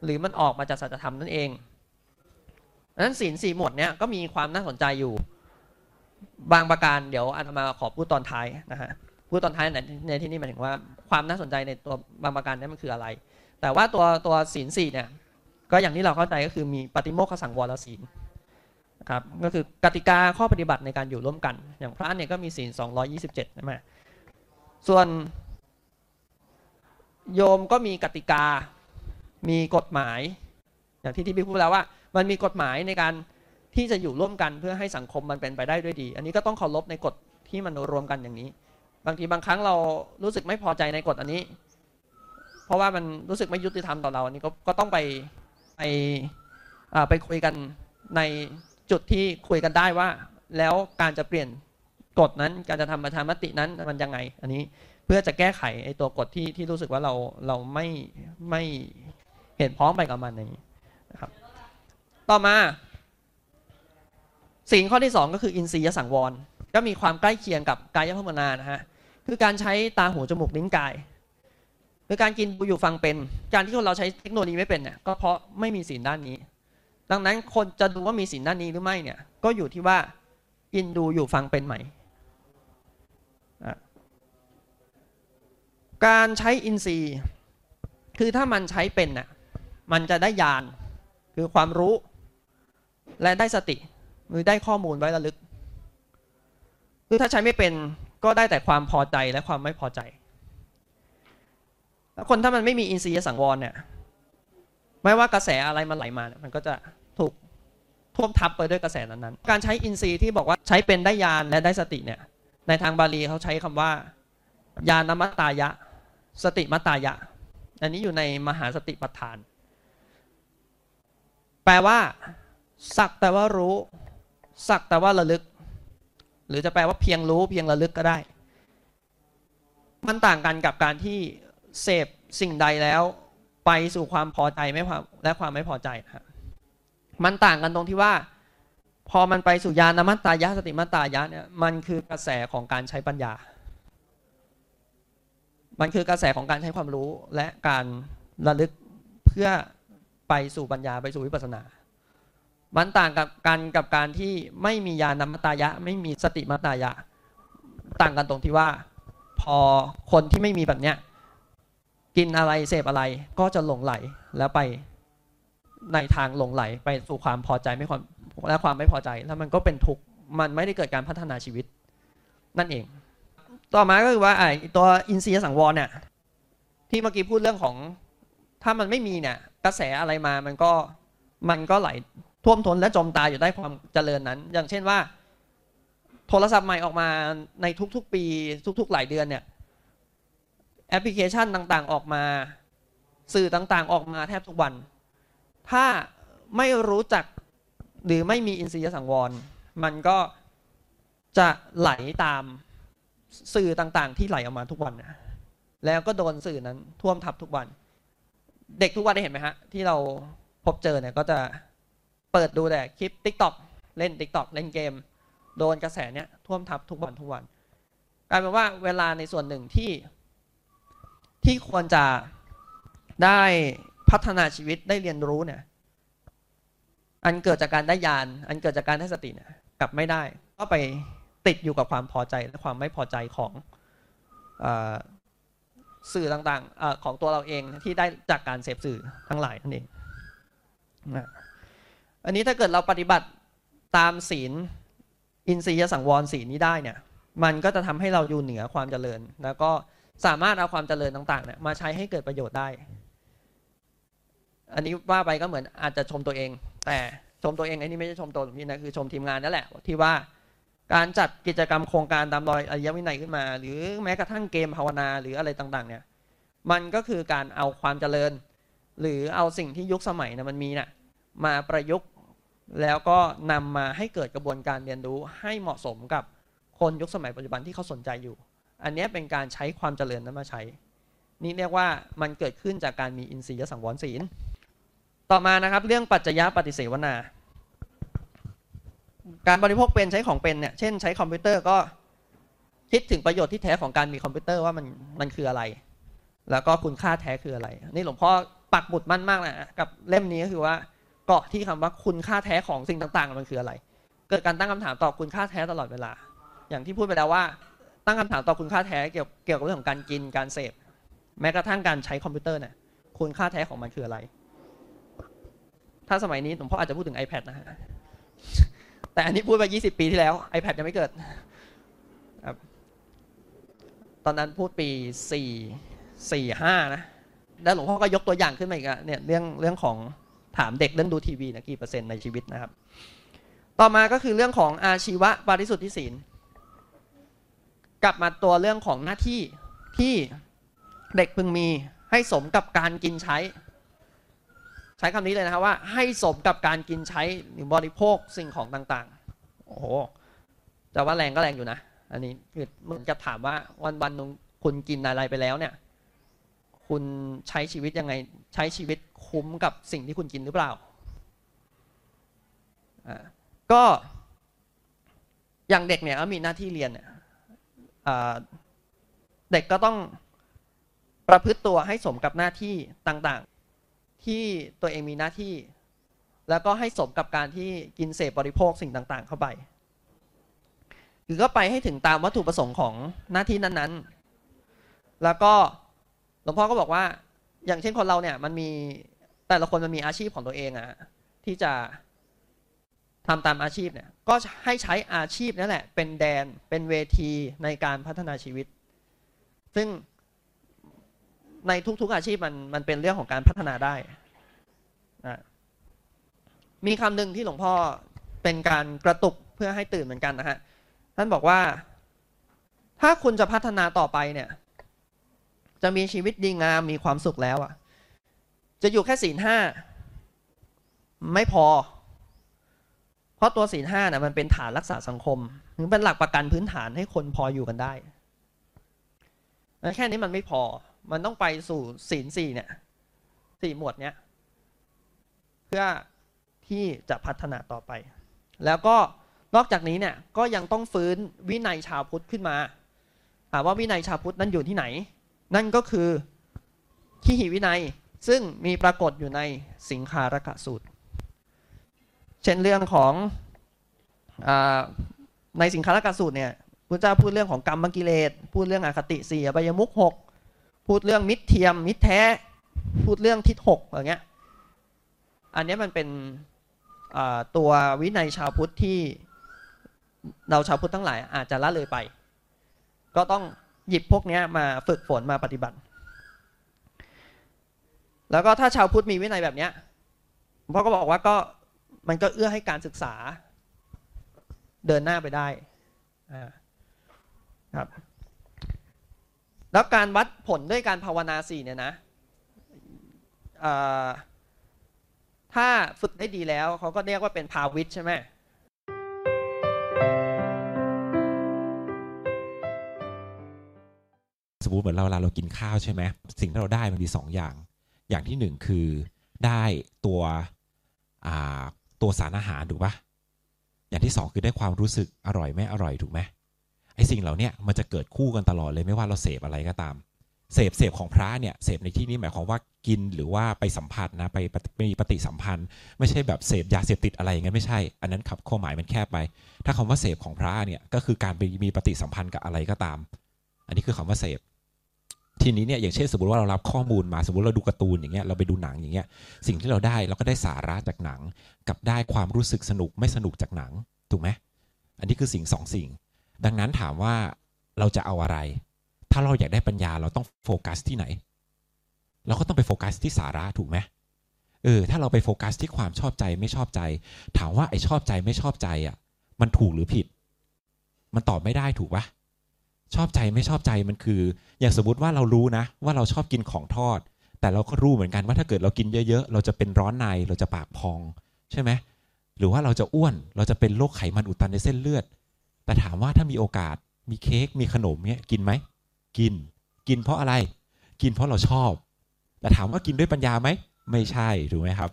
หรือมันออกมาจากสัจธรรมนั่นเองดังนั้นศีลสี่หมวดเนี้ยก็มีความน่าสนใจอยู่ บางประการเดี๋ยวอาตมาขอพูดตอนท้ายนะฮะพูดตอนท้ายในที่นี้หมายถึงว่าความน่าสนใจในตัวบางประการนี้มันคืออะไร แต่ว่าตัวตัวศีลสี่เนี่ยก็อย่างที่เราเข้าใจก็คือมีปฏิโมกขสังวรศีลนะครับก็คือกติกาข้อปฏิบัติในการอยู่ร่วมกัน อย่างพระเนี่ยก็มีศีล227ใช่ไหมส่วนโยมก็มีกติกามีกฎหมาย อย่างที่ที่พี่พูดแล้วว่า มันมีกฎหมายในการ ที่จะอยู่ร่วมกันเพื่อให้สังคมมันเป็นไปได้ด้วยดี อันนี้ก็ต้องเคารพในกฎที่มันรวมกันอย่างนี้ บางทีบางครั้งเรารู้สึกไม่พอใจในกฎอันนี้ เพราะว่ามันรู้สึกไม่ยุติธรรมต่อเราอันนี้ก็กต้องไปไปไปคุยกันในจุดที่คุยกันได้ว่า แล้วการจะเปลี่ยนกฎนั้นการจะทำประชามตินั้นมันยังไง อันนี้เพื่อจะแก้ไขไอ้ตัวกฎที่ที่รู้สึกว่าเราเราไม่ไม่เห็นพ้องไปกับมันนี้นะครับ ต่อมา สิ่งข้อที่สองก็คืออินทรียสังวร ก็มีความใกล้เคียงกับกายภาวนานะฮะคือการใช้ตาหูจมูกลิ้นกายคือการกินดูอยู่ฟังเป็น การที่คนเราใช้เทคโนโลยีไม่เป็นเนี่ยก็เพราะไม่มีศีลด้านนี้ ดังนั้นคนจะดูว่ามีศีลด้านนี้หรือไม่เนี่ยก็อยู่ที่ว่ากินดูอยู่ฟังเป็นไหมการใช้อินทรีย์ คือถ้ามันใช้เป็นน่ะมันจะได้ญาณคือความรู้และได้สติ หรือได้ข้อมูลไว้ระลึกคือถ้าใช้ไม่เป็นก็ได้แต่ความพอใจและความไม่พอใจ แล้วคนถ้ามันไม่มีอินทรีย์สังวรเนี่ย ไม่ว่ากระแสอะไรมันไหลมามันก็จะถูกท่วมทับไปด้วยกระแสนั้นๆ การใช้อินทรีย์ที่บอกว่าใช้เป็นได้ญาณและได้สติเนี่ย ในทางบาลีเขาใช้คำว่าญาณมัตตายะ สติมัตตายะ อันนี้อยู่ในมหาสติปัฏฐาน แปลว่า สักแต่ว่ารู้ สักแต่ว่าระลึก หรือจะแปลว่าเพียงรู้เพียงระลึกก็ได้ มันต่างกันกับการที่เสพสิ่งใดแล้วไปสู่ความพอใจไม่และความไม่พอใจครับมันต่างกันตรงที่ว่า พอมันไปสู่ญาณมัตตายะสติมัตตายะเนี่ยมันคือกระแสของการใช้ปัญญา มันคือกระแสของการใช้ความรู้และการระลึกเพื่อไปสู่ปัญญาไปสู่วิปัสสนา มันต่างกับการกับการที่ไม่มีญาณมัตายะ ไม่มีสติมัตายะ ต่างกันตรงที่ว่า พอคนที่ไม่มีแบบเนี้ยกินอะไรเสพอะไรก็จะหลงไหลแล้วไปในทางหลงไหลไปสู่ความพอใจไม่ความและความไม่พอใจ แล้วมันก็เป็นทุกข์มันไม่ได้เกิดการพัฒนาชีวิต นั่นเอง ต่อมาก็คือว่าไอ้ตัวอินทรียสังวรเนี่ยที่เมื่อกี้พูดเรื่องของ ถ้ามันไม่มีเนี่ย กระแสอะไรมามันก็มันก็ไหล ท่วมท้นและจมตายอยู่ได้ความเจริญนั้น อย่างเช่นว่า โทรศัพท์ใหม่ออกมาในทุกๆ ปีทุก ๆ หลายเดือนเนี่ยแอปพลิเคชันต่างๆออกมา สื่อต่างๆออกมาแทบทุกวัน ถ้าไม่รู้จักหรือไม่มีอินทรียสังวร มันก็จะไหลตามสื่อต่างๆ ที่ไหลออกมาทุกวันนะแล้วก็โดนสื่อนั้นท่วมทับทุกวัน เด็กทุกวันได้เห็นไหมฮะ ที่เราพบเจอเนี่ยก็จะ เปิดดูแต่คลิป t ิ k t o k เล่น t ิ k t o k เล่นเกม โดนกระแสเนี้ยท่วมทับทุกวันทุกวันกลายเป็นว่าเวลาในส่วนหนึ่งที่ที่ควรจะได้พัฒนาชีวิตได้เรียนรู้เนี่ยอันเกิดจากการได้ยาน อันเกิดจากการได้สติเนี่ยกลับไม่ได้ ก็ไปติดอยู่กับความพอใจและความไม่พอใจของอสื่อต่างๆอของตัวเราเองที่ได้จากการเสพสื่อทั้งหลายนั่นเองนะ อันนี้ถ้าเกิดเราปฏิบัติตามศีล อินทรียสังวรศีลนี้ได้เนี่ย มันก็จะทำให้เราอยู่เหนือความเจริญ แล้วก็สามารถเอาความเจริญต่างๆเนี่ยมาใช้ให้เกิดประโยชน์ได้ อันนี้ว่าไปก็เหมือนอาจจะชมตัวเอง แต่ชมตัวเองอันนี้ไม่ใช่ชมตัวพี่นะคือชมทีมงานนั่นแหละที่ว่าการจัดกิจกรรมโครงการตามรอยอริยวินัยขึ้นมา หรือแม้กระทั่งเกมภาวนาหรืออะไรต่างๆ เนี่ย มันก็คือการเอาความเจริญ หรือเอาสิ่งที่ยุคสมัยนะมันมีนะ่ะมาประยุกต์ แล้วก็นำมาให้เกิดกระบวนการเรียนรู้ให้เหมาะสมกับคนยุคสมัยปัจจุบันที่เขาสนใจอยู่ อันนี้เป็นการใช้ความเจริญนั้นมาใช้ นี่เรียกว่ามันเกิดขึ้นจากการมีอินทรียสังวรศีล ต่อมานะครับเรื่องปัจจยปฏิเสวนา การบริโภคเป็นใช้ของเป็นเนี่ย เช่นใช้คอมพิวเตอร์ก็คิดถึงประโยชน์ที่แท้ของการมีคอมพิวเตอร์ว่ามันมันคืออะไร แล้วก็คุณค่าแท้คืออะไร นี่หลวงพ่อปักบุดมั่นมากนะกับเล่มนี้ก็คือว่า เกาะที่คำว่าคุณค่าแท้ของสิ่งต่างๆ มันคืออะไร เกิดการตั้งคำถามต่อคุณค่าแท้ตลอดเวลา อย่างที่พูดไปแล้วว่า ตั้งคำถามต่อคุณค่าแท้เกี่ยวเกี่ยวกับเรื่องของการกินการเสพแม้กระทั่งการใช้คอมพิวเตอร์เนี่ยคุณค่าแท้ของมันคืออะไร ถ้าสมัยนี้หลวงพ่ออาจจะพูดถึง iPad นะฮะแต่อันนี้พูดไป 20 ปีที่แล้ว iPad ยังไม่เกิด ตอนนั้นพูดปี 4 4 5 นะ แล้วหลวงพ่อก็ยกตัวอย่างขึ้นมาอีกอะเนี่ยเรื่องเรื่องของ ถามเด็กเรื่องดูทีวีนะกี่เปอร์เซ็นต์ในชีวิตนะครับ ต่อมาก็คือเรื่องของอาชีวะบริสุทธิศีล กลับมาตัวเรื่องของหน้าที่ที่เด็กพึงมีให้สมกับการกินใช้ ใช้คำนี้เลยนะครับว่า ให้สมกับการกินใช้หรือบริโภคสิ่งของต่างๆ โอ้โหจะว่าแรงก็แรงอยู่นะ อันนี้คือเหมือนกับถามว่าวันวันนึงคุณกินอะไรไปแล้วเนี่ย คุณใช้ชีวิตยังไงใช้ชีวิตคุ้มกับสิ่งที่คุณกินหรือเปล่าก็อย่างเด็กเนี่ยมีหน้าที่เรียนเนี่ยเด็กก็ต้องประพฤติตัวให้สมกับหน้าที่ต่างๆ ที่ตัวเองมีหน้าที่ แล้วก็ให้สมกับการที่กินเสพบริโภคสิ่งต่าง ๆ เข้าไปคือก็ไปให้ถึงตามวัตถุประสงค์ของหน้าที่นั้นๆ แล้วก็ หลวงพ่อก็บอกว่า อย่างเช่นคนเราเนี่ย มันมีแต่ละคนมันมีอาชีพของตัวเองอะที่จะทำตามอาชีพเนี่ย ก็ให้ใช้อาชีพนั่นแหละ เป็นแดนเป็นเวทีในการพัฒนาชีวิต ซึ่งในทุก ๆ อาชีพมันมันเป็นเรื่องของการพัฒนาได้นะมีคำหนึ่งที่หลวงพ่อเป็นการกระตุกเพื่อให้ตื่นเหมือนกันนะฮะท่านบอกว่า ถ้าคุณจะพัฒนาต่อไปเนี่ย จะมีชีวิตดีงามมีความสุขแล้วอะ จะอยู่แค่ศีลห้าไม่พอ เพราะตัวศีลห้านะ่ะมันเป็นฐานรักษาสังคมหรือเป็นหลักประกันพื้นฐานให้คนพออยู่กันได้แค่นี้มันไม่พอ มันต้องไปสู่ศีลสี่เนี่ยสี่หมวดเนี้ยเพื่อที่จะพัฒนาต่อไป แล้วก็นอกจากนี้เนี่ยก็ยังต้องฟื้นวินัยชาวพุทธขึ้นมาถามว่าวินัยชาวพุทธนั้นอยู่ที่ไหน นั่นก็คือขีหิวินัยซึ่งมีปรากฏอยู่ในสิงคารกะสูตร เช่นเรื่องของอในสิงคารกะสูตรเนี่ยพระเจ้าพูดเรื่องของกรรมกิเลสพูดเรื่องอคติสี่อบายมุกหกพูดเรื่องมิตรเทียม มิตรแท้ พูดเรื่องทิศหกอะไรเงี้ยอันนี้มันเป็นตัววินัยชาวพุทธที่เราชาวพุทธทั้งหลายอาจจะละเลยไป ก็ต้อง หยิบพวกนี้มาฝึกฝนมาปฏิบัติ แล้วก็ถ้าชาวพุทธมีวินัยแบบเนี้ยพ่อก็บอกว่าก็มันก็เอื้อให้การศึกษาเดินหน้าไปได้ครับ แล้วการวัดผลด้วยการภาวนาสี่เนี่ยนะถ้าฝึกได้ดีแล้วเขาก็เรียกว่าเป็นภาวิตใช่ไหม สมมติเหมือนเราเวลาเรากินข้าวใช่ไหมสิ่งที่เราได้มันมีสองอย่าง อย่างที่หนึ่งคือได้ตัวตัวสารอาหารถูกปะอย่างที่สองคือได้ความรู้สึกอร่อยไม่อร่อยถูกไหมไอ้สิ่งเหล่านี้มันจะเกิดคู่กันตลอดเลยไม่ว่าเราเสพอะไรก็ตาม เสพเสพของพระเนี่ยเสพในที่นี้หมายความว่ากินหรือว่าไปสัมผัสนะไปมีปฏิสัมพันธ์ ไม่ใช่แบบเสพยาเสพติดอะไรอย่างนั้นไม่ใช่ อันนั้นขับข้อหมายมันแคบไป ถ้าคำว่าเสพของพระเนี่ยก็คือการไปมีปฏิสัมพันธ์กับอะไรก็ตาม อันนี้คือคำว่าเสพ ทีนี้เนี่ยอย่างเช่นสมมติว่าเรารับข้อมูลมาสมมติเราดูการ์ตูนอย่างเงี้ยเราไปดูหนังอย่างเงี้ยสิ่งที่เราได้เราก็ได้สาระจากหนัง กับได้ความรู้สึกสนุกไม่สนุกจากหนังถูกไหมอันนี้คือสิ่งสองสิ่ง ดังนั้นถามว่าเราจะเอาอะไร ถ้าเราอยากได้ปัญญาเราต้องโฟกัสที่ไหน เราก็ต้องไปโฟกัสที่สาระถูกไหมเออถ้าเราไปโฟกัสที่ความชอบใจไม่ชอบใจ ถามว่าไอ้ชอบใจไม่ชอบใจอะมันถูกหรือผิด มันตอบไม่ได้ถูกปะ ชอบใจไม่ชอบใจมันคือ อย่างสมมติว่าเรารู้นะ ว่าเราชอบกินของทอด แต่เราก็รู้เหมือนกันว่าถ้าเกิดเรากินเยอะๆ เราจะเป็นร้อนในเราจะปากพองใช่ไหมหรือว่าเราจะอ้วนเราจะเป็นโรคไขมันอุดตันในเส้นเลือด แต่ถามว่าถ้ามีโอกาสมีเค้กมีขนมเนี้ยกินไหมกิน กินเพราะอะไร กินเพราะเราชอบ แต่ถามว่ากินด้วยปัญญาไหมไม่ใช่ถูกไหมครับ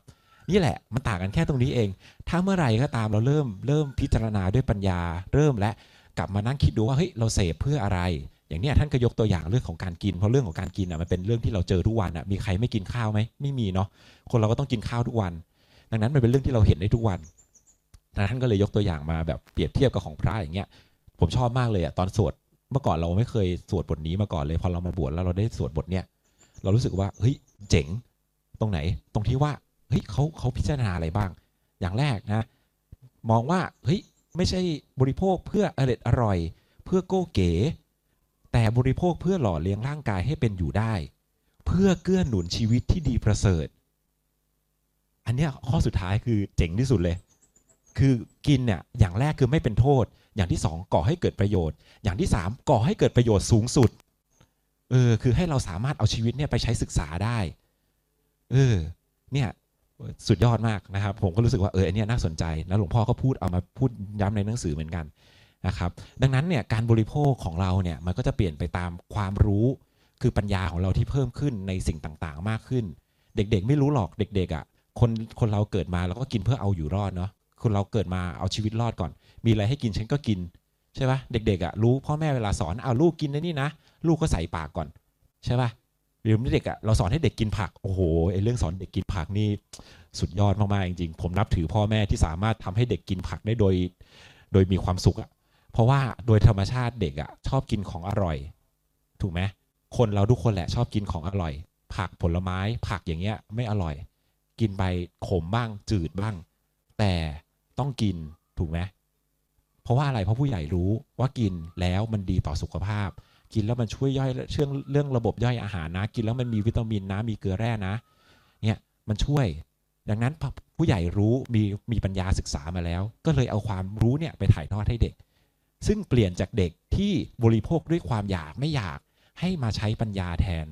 นี่แหละมันต่างกันแค่ตรงนี้เอง ถ้าเมื่อไหร่ก็ตามเราเริ่มเริ่มพิจารณาด้วยปัญญาเริ่มและ กลับมานั่งคิดดูว่าเฮ้ยเราเสพเพื่ออะไร อย่างเนี้ยท่านก็ยกตัวอย่างเรื่องของการกินเพราะเรื่องของการกินอะมันเป็นเรื่องที่เราเจอทุกวันอะมีใครไม่กินข้าวไหมไม่มีเนาะคนเราก็ต้องกินข้าวทุกวัน ดังนั้นมันเป็นเรื่องที่เราเห็นได้ทุกวันท่านก็เลยยกตัวอย่างมาแบบเปรียบเทียบกับของพระอย่างเงี้ย ผมชอบมากเลยอะตอนสวดเมื่อก่อนเราไม่เคยสวดบทนี้มาก่อนเลยพอเรามาบวชแล้วเราได้สวดบทเนี้ยเรารู้สึกว่าเฮ้ยเจ๋งตรงไหน ตรงที่ว่าเฮ้ยเขาเขาพิจารณาอะไรบ้าง อย่างแรกนะ มองว่าเฮ้ย ไม่ใช่บริโภคเพื่ออร่อยอร่อย เพื่อโก้เก๋ แต่บริโภคเพื่อหล่อเลี้ยงร่างกายให้เป็นอยู่ได้ เพื่อเกื้อหนุนชีวิตที่ดีประเสริฐ อันเนี้ยข้อสุดท้ายคือเจ๋งที่สุดเลย คือกินเนี่ยอย่างแรกคือไม่เป็นโทษ อย่างที่สองก่อให้เกิดประโยชน์ อย่างที่สามก่อให้เกิดประโยชน์สูงสุดเออคือให้เราสามารถเอาชีวิตเนี่ยไปใช้ศึกษาได้เออเนี่ย สุดยอดมากนะครับ ผมก็รู้สึกว่าเอออันนี้น่าสนใจ แล้วหลวงพ่อก็พูดเอามาพูดย้ำในหนังสือเหมือนกันนะครับดังนั้นเนี่ยการบริโภคของเราเนี่ยมันก็จะเปลี่ยนไปตามความรู้ คือปัญญาของเราที่เพิ่มขึ้นในสิ่งต่างๆ มากขึ้น เด็กๆ ไม่รู้หรอกเด็กๆอะคนคนเราเกิดมาเราก็กินเพื่อเอาอยู่รอดเนาะคนเราเกิดมาเอาชีวิตรอดก่อน มีอะไรให้กินฉันก็กินใช่ปะเด็กๆอะรู้พ่อแม่เวลาสอนเอาลูกกินในนี่นะ ลูกก็ใส่ปากก่อนใช่ป่ะ หรือเด็กอะเราสอนให้เด็กกินผักโอ้โหไอเรื่องสอนเด็กกินผักนี่สุดยอดมากๆจริงๆผมนับถือพ่อแม่ที่สามารถทำให้เด็กกินผักได้โดย โดยมีความสุขอะเพราะว่าโดยธรรมชาติเด็กอะชอบกินของอร่อย ถูกไหมคนเราทุกคนแหละชอบกินของอร่อย ผักผลไม้ผักอย่างเงี้ยไม่อร่อย กินไปขมบ้างจืดบ้าง แต่ต้องกินถูกไหมเพราะว่าอะไรเพราะผู้ใหญ่รู้ว่ากินแล้วมันดีต่อสุขภาพ กินแล้วมันช่วยย่อยเรื่องเรื่องระบบย่อยอาหารนะ กินแล้วมันมีวิตามินนะมีเกลือแร่นะ เนี่ยมันช่วย ดังนั้นผู้ใหญ่รู้มีมีปัญญาศึกษามาแล้ว ก็เลยเอาความรู้เนี่ยไปถ่ายทอดให้เด็ก ซึ่งเปลี่ยนจากเด็กที่บริโภคด้วยความอยากไม่อยากให้มาใช้ปัญญาแทน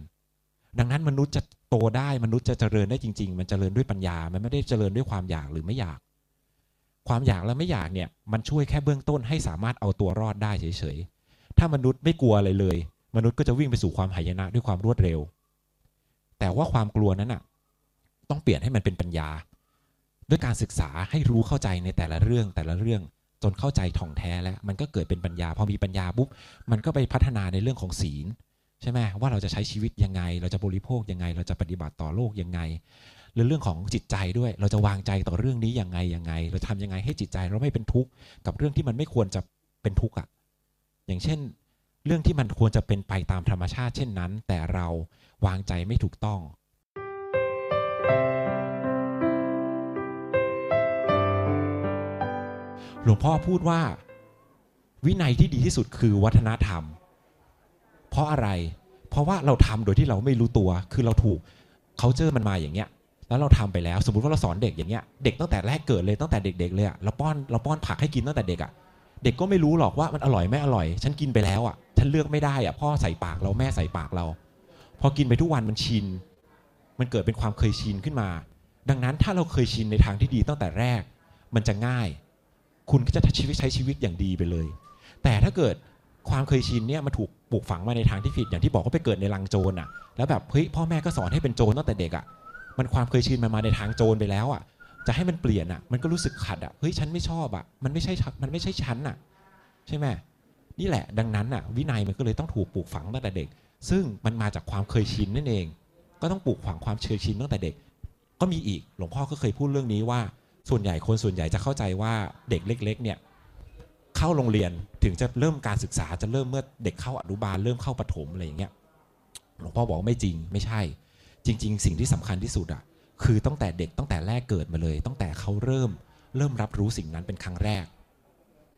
ดังนั้นมนุษย์จะโตได้มนุษย์จะเจริญได้จริง ๆ มันเจริญด้วยปัญญา มันไม่ได้เจริญด้วยความอยากหรือไม่อยาก ความอยากและไม่อยากเนี่ยมันช่วยแค่เบื้องต้นให้สามารถเอาตัวรอดได้เฉยๆ ถ้ามนุษย์ไม่กลัวอะไรเลย มนุษย์ก็จะวิ่งไปสู่ความหายนะด้วยความรวดเร็ว แต่ว่าความกลัวนั้นอะ ต้องเปลี่ยนให้มันเป็นปัญญา ด้วยการศึกษาให้รู้เข้าใจในแต่ละเรื่องแต่ละเรื่องจนเข้าใจท่องแท้แล้ว มันก็เกิดเป็นปัญญา พอมีปัญญาปุ๊บมันก็ไปพัฒนาในเรื่องของศีลใช่ไหมว่าเราจะใช้ชีวิตยังไง เราจะบริโภคยังไง เราจะปฏิบัติต่อโลกยังไงหรือเรื่องของจิตใจด้วย เราจะวางใจต่อเรื่องนี้ยังไงยังไง เราทำยังไงให้จิตใจเราไม่เป็นทุกข์กับเรื่องที่มันไม่ควรจะเป็นทุกข์อะ อย่างเช่น เรื่องที่มันควรจะเป็นไปตามธรรมชาติเช่นนั้น แต่เราวางใจไม่ถูกต้องหลวงพ่อพูดว่า วินัยที่ดีที่สุดคือวัฒนธรรม เพราะอะไร เพราะว่าเราทำโดยที่เราไม่รู้ตัว คือเราถูกเขาเจอมันมาอย่างเงี้ย แล้วเราทำไปแล้ว สมมติว่าเราสอนเด็กอย่างเงี้ย เด็กตั้งแต่แรกเกิดเลยตั้งแต่เด็ก ๆ เลยอะเราป้อนเราป้อนผักให้กินตั้งแต่เด็กอะ เด็กก็ไม่รู้หรอกว่ามันอร่อยไม่อร่อย ฉันกินไปแล้วอะ ฉันเลือกไม่ได้อะ พ่อใส่ปากเราแม่ใส่ปากเรา พอกินไปทุกวันมันชิน มันเกิดเป็นความเคยชินขึ้นมา ดังนั้นถ้าเราเคยชินในทางที่ดีตั้งแต่แรก มันจะง่าย คุณก็จะชีวิตใช้ชีวิตอย่างดีไปเลย แต่ถ้าเกิดความเคยชินเนี่ยมันถูกปลูกฝังมาในทางที่ผิดอย่างที่บอกว่าไปเกิดในรังโจรอะ แล้วแบบเฮ้ยพ่อแม่ก็สอนให้เป็นโจรตั้งแต่เด็กอะ มันความเคยชินมันมาในทางโจรไปแล้วอะ จะให้มันเปลี่ยนอะ มันก็รู้สึกขัดอะเฮ้ยฉันไม่ชอบอะมันไม่ใช่มันไม่ใช่ฉันอะ ใช่ไหมนี่แหละ ดังนั้นอะ วินัยมันก็เลยต้องถูกปลูกฝังตั้งแต่เด็ก ซึ่งมันมาจากความเคยชินนั่นเอง ก็ต้องปลูกฝังความเคยชินตั้งแต่เด็ก ก็มีอีกหลวงพ่อก็เคยพูดเรื่องนี้ว่า ส่วนใหญ่คนส่วนใหญ่จะเข้าใจว่าเด็กเล็ก ๆ เนี่ยเข้าโรงเรียนถึงจะเริ่มการศึกษาจะเริ่มเมื่อเด็กเข้าอนุบาลเริ่มเข้าปฐมอะไรอย่างเงี้ยหลวงพ่อบอกไม่จริงไม่ใช่ จริง ๆ สิ่งที่สำคัญที่สุดอะ คือตั้งแต่เด็กตั้งแต่แรกเกิดมาเลย ตั้งแต่เขาเริ่มเริ่มรับรู้สิ่งนั้นเป็นครั้งแรก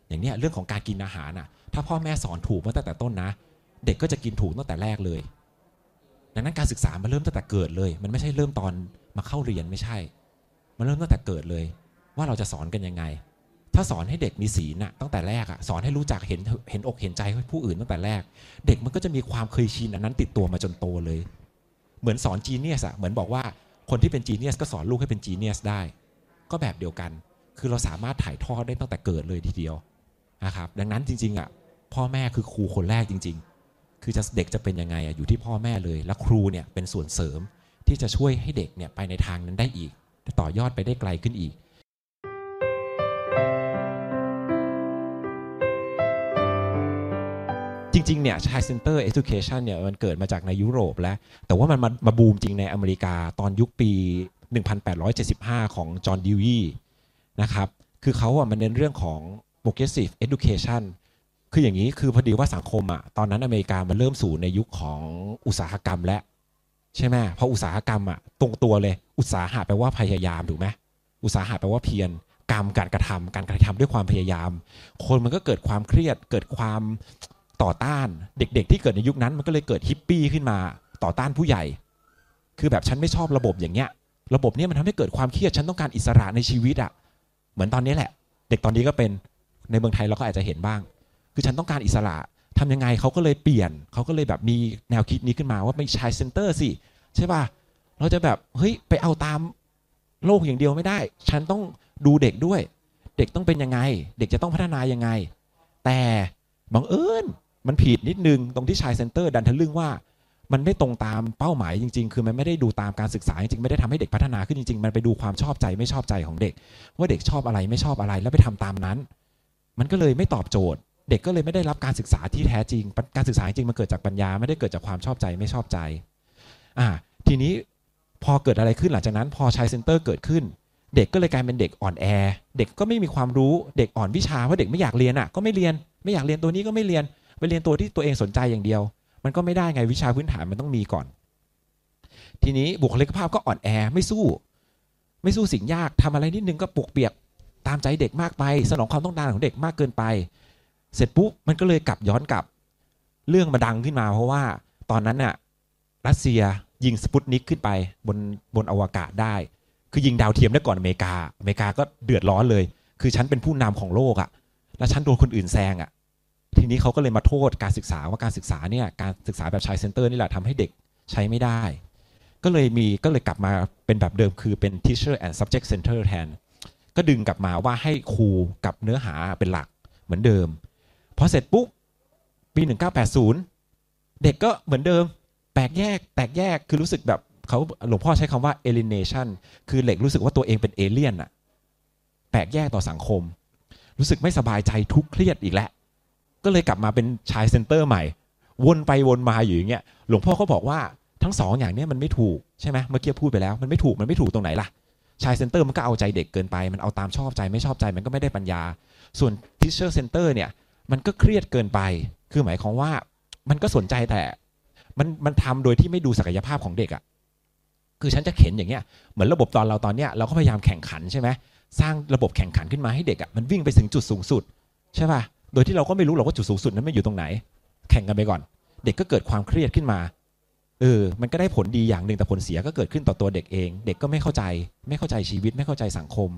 อย่างเนี้ยเรื่องของการกินอาหารอะ ถ้าพ่อแม่สอนถูกมาตั้งแต่ต้นนะ เด็กก็จะกินถูกตั้งแต่แรกเลย ดังนั้นการศึกษามันเริ่มตั้งแต่เกิดเลย มันไม่ใช่เริ่มตอนมาเข้าเรียนไม่ใช่ มันเริ่มตั้งแต่เกิดเลย ว่าเราจะสอนกันยังไง ถ้าสอนให้เด็กมีศีลน่ะตั้งแต่แรกอะสอนให้รู้จักเห็นเห็นอกเห็นใจผู้อื่นตั้งแต่แรก เด็กมันก็จะมีความเคยชินอันนั้นติดตัวมาจนโตเลย เหมือนสอนจีเนียสอะเหมือนบอกว่า คนที่เป็น genius ก็สอนลูกให้เป็น genius ได้ ก็แบบเดียวกัน คือเราสามารถถ่ายทอดได้ตั้งแต่เกิดเลยทีเดียวนะครับดังนั้นจริงๆอะพ่อแม่คือครูคนแรกจริง ๆ คือจะเด็กจะเป็นยังไงอะอยู่ที่พ่อแม่เลย และครูเนี่ยเป็นส่วนเสริมที่จะช่วยให้เด็กเนี่ยไปในทางนั้นได้อีก ต่อยอดไปได้ไกลขึ้นอีก จริงๆเนี่ย child center education เนี่ยมันเกิดมาจากในยุโรปแล้ว แต่ว่ามันมามาบูมจริงในอเมริกาตอนยุคปี 1875 ของจอห์นดิวีนะครับ คือเขาอะมันเน้นเรื่องของ progressive education คืออย่างนี้คือพอดีว่าสังคมอะตอนนั้นอเมริกามันเริ่มสู่ในยุคของอุตสาหกรรมแล้วใช่ไหมเพออุตสาหกรรมอะตรงตัวเลย อุตสาหะแปลว่าพยายามถูกไหมอุตสาหะแปลว่าเพียรกรรมการกระทำการกระทำด้วยความพยายาม คนมันก็เกิดความเครียดเกิดความ ต่อต้านเด็กๆ ที่เกิดในยุคนั้นมันก็เลยเกิดฮิปปี้ขึ้นมาต่อต้านผู้ใหญ่ คือแบบฉันไม่ชอบระบบอย่างเงี้ย ระบบนี้มันทำให้เกิดความเครียดฉันต้องการอิสระในชีวิตอะ่ะ เหมือนตอนนี้แหละ เด็กตอนนี้ก็เป็นในเมืองไทยเราก็อาจจะเห็นบ้าง คือฉันต้องการอิสระทำยังไงเขาก็เลยเปลี่ยนเขาก็เลยแบบมีแนวคิดนี้ขึ้นมาว่าไม่ใช่ center สิใช่ป่ะเราจะแบบเฮ้ยไปเอาตามโลกอย่างเดียวไม่ได้ ฉันต้องดูเด็กด้วย เด็กต้องเป็นยังไง เด็กจะต้องพัฒนายังไง แต่บังเอิญ มันผิดนิดนึงตรงที่ชายเซ็นเตอร์ดันทะลึ่งว่า มันไม่ตรงตามเป้าหมายจริง ๆ คือมันไม่ได้ดูตามการศึกษาจริงๆไม่ได้ทำให้เด็กพัฒนาขึ้นจริงๆ มันไปดูความชอบใจไม่ชอบใจของเด็ก ว่าเด็กชอบอะไรไม่ชอบอะไรแล้วไปทำตามนั้น มันก็เลยไม่ตอบโจทย์ เด็กก็เลยไม่ได้รับการศึกษาที่แท้จริง การศึกษาจริงมันเกิดจากปัญญาไม่ได้เกิดจากความชอบใจไม่ชอบใจอ่าทีนี้พอเกิดอะไรขึ้นหลังจากนั้นพอชายเซ็นเตอร์เกิดขึ้นเด็กก็เลยกลายเป็นเด็กอ่อนแอ เด็กก็ไม่มีความรู้ เด็กอ่อนวิชาเพราะเด็กไม่อยากเรียนอะ ก็ไม่เรียน ไม่อยากเรียนตัวนี้ก็ไม่เรียน ไปเรียนตัวที่ตัวเองสนใจอย่างเดียว มันก็ไม่ได้ไงวิชาพื้นฐานมันต้องมีก่อน ทีนี้บุคลิกภาพก็อ่อนแอไม่สู้ ไม่สู้สิ่งยากทำอะไรนิดนึงก็ปลุกเปียกตามใจเด็กมากไป สนองความต้องการของเด็กมากเกินไป เสร็จปุ๊บมันก็เลยกลับย้อนกลับ เรื่องมาดังขึ้นมา เพราะว่าตอนนั้นน่ะรัสเซียยิงสปุตนิกขึ้นไปบนบนอวกาศได้ คือยิงดาวเทียมได้ก่อนอเมริกา อเมริกาก็เดือดร้อนเลย คือฉันเป็นผู้นำของโลกอะแล้วฉันโดนคนอื่นแซงอะ ทีนี้เขาก็เลยมาโทษการศึกษาว่าการศึกษาเนี่ยการศึกษาแบบ child center นี่แหละทำให้เด็กใช้ไม่ได้ ก็เลยมีก็เลยกลับมาเป็นแบบเดิมคือเป็น teacher and subject center แทน ก็ดึงกลับมาว่าให้ครูกับเนื้อหาเป็นหลักเหมือนเดิมพอเสร็จปุ๊บปี 1980 เด็กก็เหมือนเดิม แตกแยก แตกแยกคือรู้สึกแบบเขาหลวงพ่อใช้คำว่า alienation คือเด็กรู้สึกว่าตัวเองเป็นเอเลี่ยนอะแตกแยกต่อสังคม รู้สึกไม่สบายใจทุกเครียดอีกแล้ว ก็เลยกลับมาเป็นชายเซนเตอร์ใหม่ วนไปวนมาอยู่อย่างเงี้ยหลวงพ่อเขาบอกว่าทั้งสองอย่างนี้มันไม่ถูกใช่ไหมเมื่อกี้พูดไปแล้วมันไม่ถูกมันไม่ถูกตรงไหนล่ะchild center มันก็เอาใจเด็กเกินไป มันเอาตามชอบใจไม่ชอบใจมันก็ไม่ได้ปัญญา ส่วน teacher center เนี่ยมันก็เครียดเกินไป คือหมายความว่ามันก็สนใจแต่มันมันทำโดยที่ไม่ดูศักยภาพของเด็กอะ่ะคือฉันจะเข็นอย่างเงี้ยเหมือนระบบตอนเราตอนเนี้ยเราก็พยายามแข่งขันใช่ไหมสร้างระบบแข่งขันขึ้นมาให้เด็กอะ่ะมันวิ่งไปถึงจุดสูงสุด ใช่ป่ะ โดยที่เราก็ไม่รู้หรอกว่าจุดสูงสุดนั้นมันอยู่ตรงไหน แข่งกันไปก่อน เด็กก็เกิดความเครียดขึ้นมาเออมันก็ได้ผลดีอย่างหนึ่งแต่ผลเสียก็เกิดขึ้นต่อตัวเด็กเอง เด็กก็ไม่เข้าใจ ไม่เข้าใจชีวิตไม่เข้าใจสังคม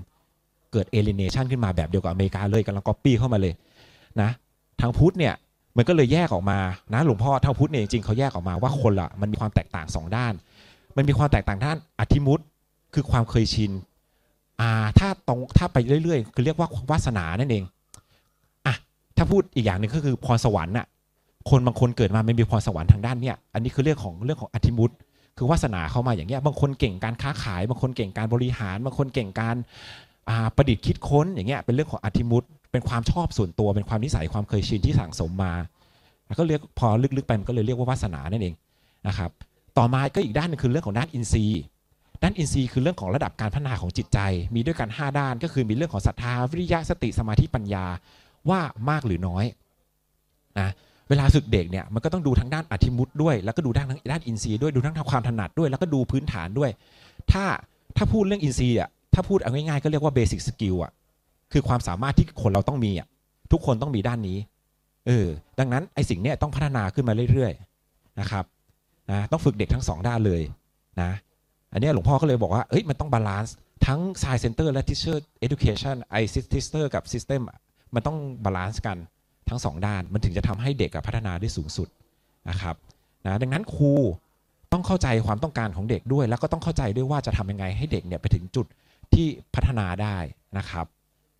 เกิดเอลิเนชันขึ้นมาแบบเดียวกับอเมริกาเลยกำลังก๊อปปี้เข้ามาเลยนะทางพุทธเนี่ยมันก็เลยแยกออกมานะหลวงพ่อทางพุทธเนี่ยจริงๆเขาแยกออกมาว่าคนละมันมีความแตกต่าง2ด้าน มันมีความแตกต่างด้านอธิมุตคือความเคยชินอ่าถ้าตรงถ้าไปเรื่อยๆ คือเรียกว่าวาสนานั่นเอง ถ้าพูดอีกอย่างหนึ่งก็คือพรสวรรค์น่ะคนบางคนเกิดมาไม่มีพรสวรรค์ทางด้านเนี้ยอันนี้คือเรื่องของเรื่องของอธิมุตคือวาสนาเข้ามาอย่างเงี้ยบางคนเก่งการค้าขาย บางคนเก่งการบริหาร บางคนเก่งการประดิษฐ์คิดค้นอย่างเงี้ยเป็นเรื่องของอธิมุตเป็นความชอบส่วนตัวเป็นความนิสัยความเคยชินที่สั่งสมมาแล้วก็เรียกพอลึกๆไปมันก็เลยเรียกว่าวาสนานั่นเองนะครับต่อมาก็อีกด้านหนึงคือเรื่องของด้านอินทรีย์ด้านอินทรีย์คือเรื่องของระดับการพัฒนาของจิตใจ มีด้วยกัน 5 ด้านก็คือมีเรื่องของศรัทธาวิริยะสติสมาธิปัญญา ว่ามากหรือน้อยนะเวลาฝึกเด็กเนี่ยมันก็ต้องดูทั้งด้านอธิมุตด้วย แล้วก็ดูด้านด้านอินทรีย์ด้วยดูทั้งความถนัดด้วย แล้วก็ดูพื้นฐานด้วย ถ้าถ้าพูดเรื่องอินทรีย์อะถ้าพูดเอาง่ายๆก็เรียกว่าเบสิ c สกิลอะคือความสามารถที่คนเราต้องมีอะทุกคนต้องมีด้านนี้เออดังนั้นไอ้สิ่งเนี้ยต้องพัฒนาขึ้นมาเรื่อยๆนะครับนะต้องฝึกเด็กทั้งสองด้านเลยนะอันนี้หลวงพ่อก็เลยบอกว่าเอ้ยมันต้อง balanceทั้ง Science Center และ Teacher Education i s i s t e r กับ System อะ มันต้องบาลานซ์กันทั้งสองด้าน มันถึงจะทำให้เด็กพัฒนาได้สูงสุดนะครับนะดังนั้นครูต้องเข้าใจความต้องการของเด็กด้วย แล้วก็ต้องเข้าใจด้วยว่าจะทำยังไงให้เด็กเนี่ยไปถึงจุดที่พัฒนาได้นะครับ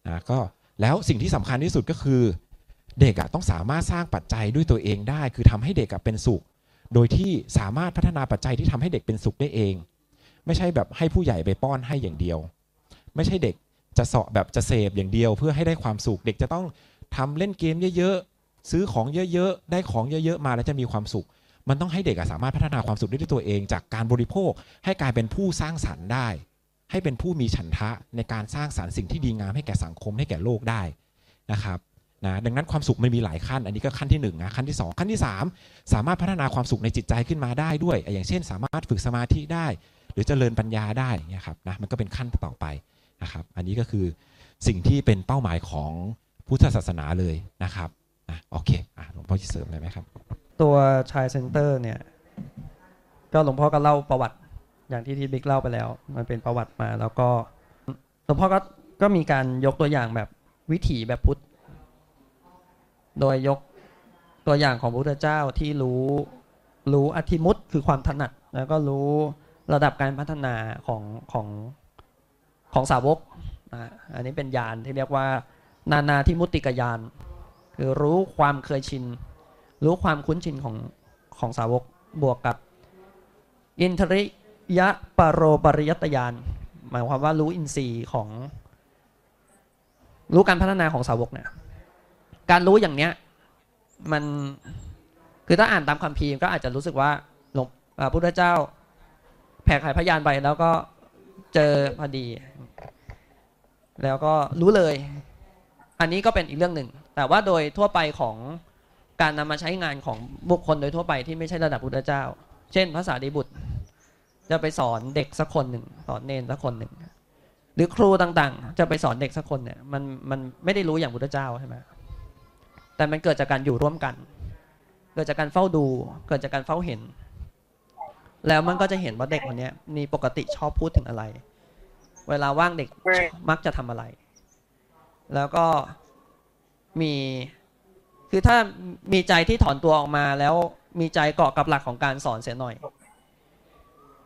นะก็แล้วสิ่งที่สำคัญที่สุดก็คือ เด็กอะต้องสามารถสร้างปัจจัยด้วยตัวเองได้ คือทำให้เด็กอะเป็นสุข โดยที่สามารถพัฒนาปัจจัยที่ทำให้เด็กเป็นสุขได้เอง ไม่ใช่แบบให้ผู้ใหญ่ไปป้อนให้อย่างเดียว ไม่ใช่เด็ก จะเสาะแบบจะเสพอย่างเดียว เพื่อให้ได้ความสุขเด็กจะต้องทำเล่นเกมเยอะๆซื้อของเยอะๆได้ของเยอะๆมาแล้วจะมีความสุข มันต้องให้เด็กสามารถพัฒนาความสุขได้ด้วยตัวเอง จากการบริโภคให้กลายเป็นผู้สร้างสรรค์ได้ ให้เป็นผู้มีฉันทะในการสร้างสรรค์สิ่งที่ดีงามให้แก่สังคมให้แก่โลกได้นะครับนะดังนั้นความสุขมันมีหลายขั้น อันนี้ก็ขั้นที่หนึ่งนะขั้นที่สองขั้นที่สามสามารถพัฒนาความสุขในจิตใจขึ้นมาได้ด้วย อย่างเช่น สามารถฝึกสมาธิได้ หรือเจริญปัญญาได้นี่ครับนะมันก็เป็นขั้นต่อไป นะครับ อันนี้ก็คือสิ่งที่เป็นเป้าหมายของพุทธศาสนาเลยนะครับอะโอเคอะหลวงพ่อจะเสริมอะไรไหมครับ ตัวชายเซ็นเตอร์เนี่ย ก็หลวงพ่อก็เล่าประวัติอย่างที่ที่บิ๊กเล่าไปแล้ว มันเป็นประวัติมาแล้วก็หลวงพ่อก็ก็มีการยกตัวอย่างแบบวิถีแบบพุทธ โดยยกตัวอย่างของพระพุทธเจ้าที่รู้รู้อธิมุตคือความถนัด แล้วก็รู้ระดับการพัฒนาของของ ของสาวกอะอันนี้เป็นญาณที่เรียกว่า นานาทิมุติกญาณคือรู้ความเคยชิน รู้ความคุ้นชินของของสาวกบวกกับ อินทริยะปรโรปริยตยานหมายความว่ารู้อินทรีย์ของ รู้การพัฒนาของสาวกเนี่ยการรู้อย่างเนี้ยมันคือถ้าอ่านตามคัมภีร์ก็อาจจะรู้สึกว่าหลวงอ่าพุทธเจ้า แผ่ไขพยานไปแล้วก็ เจอพอดี แล้วก็รู้เลย อันนี้ก็เป็นอีกเรื่องหนึ่ง แต่ว่าโดยทั่วไปของการนำมาใช้งานของบุคคลโดยทั่วไปที่ไม่ใช่ระดับพุทธเจ้า เช่น ภาษาดีบุตร จะไปสอนเด็กสักคนหนึ่งสอนเนนสักคนหนึ่งหรือครูต่างๆ จะไปสอนเด็กสักคนเนี่ยมันมันไม่ได้รู้อย่างพุทธเจ้าใช่ไหมแต่มันเกิดจากการอยู่ร่วมกัน เกิดจากการเฝ้าดู เกิดจากการเฝ้าเห็น แล้วมันก็จะเห็นว่าเด็กคนนี้มีปกติชอบพูดถึงอะไร เวลาว่างเด็กมักจะทำอะไร แล้วก็มีคือถ้ามีใจที่ถอนตัวออกมาแล้วมีใจเกาะกับหลักของการสอนเสียหน่อย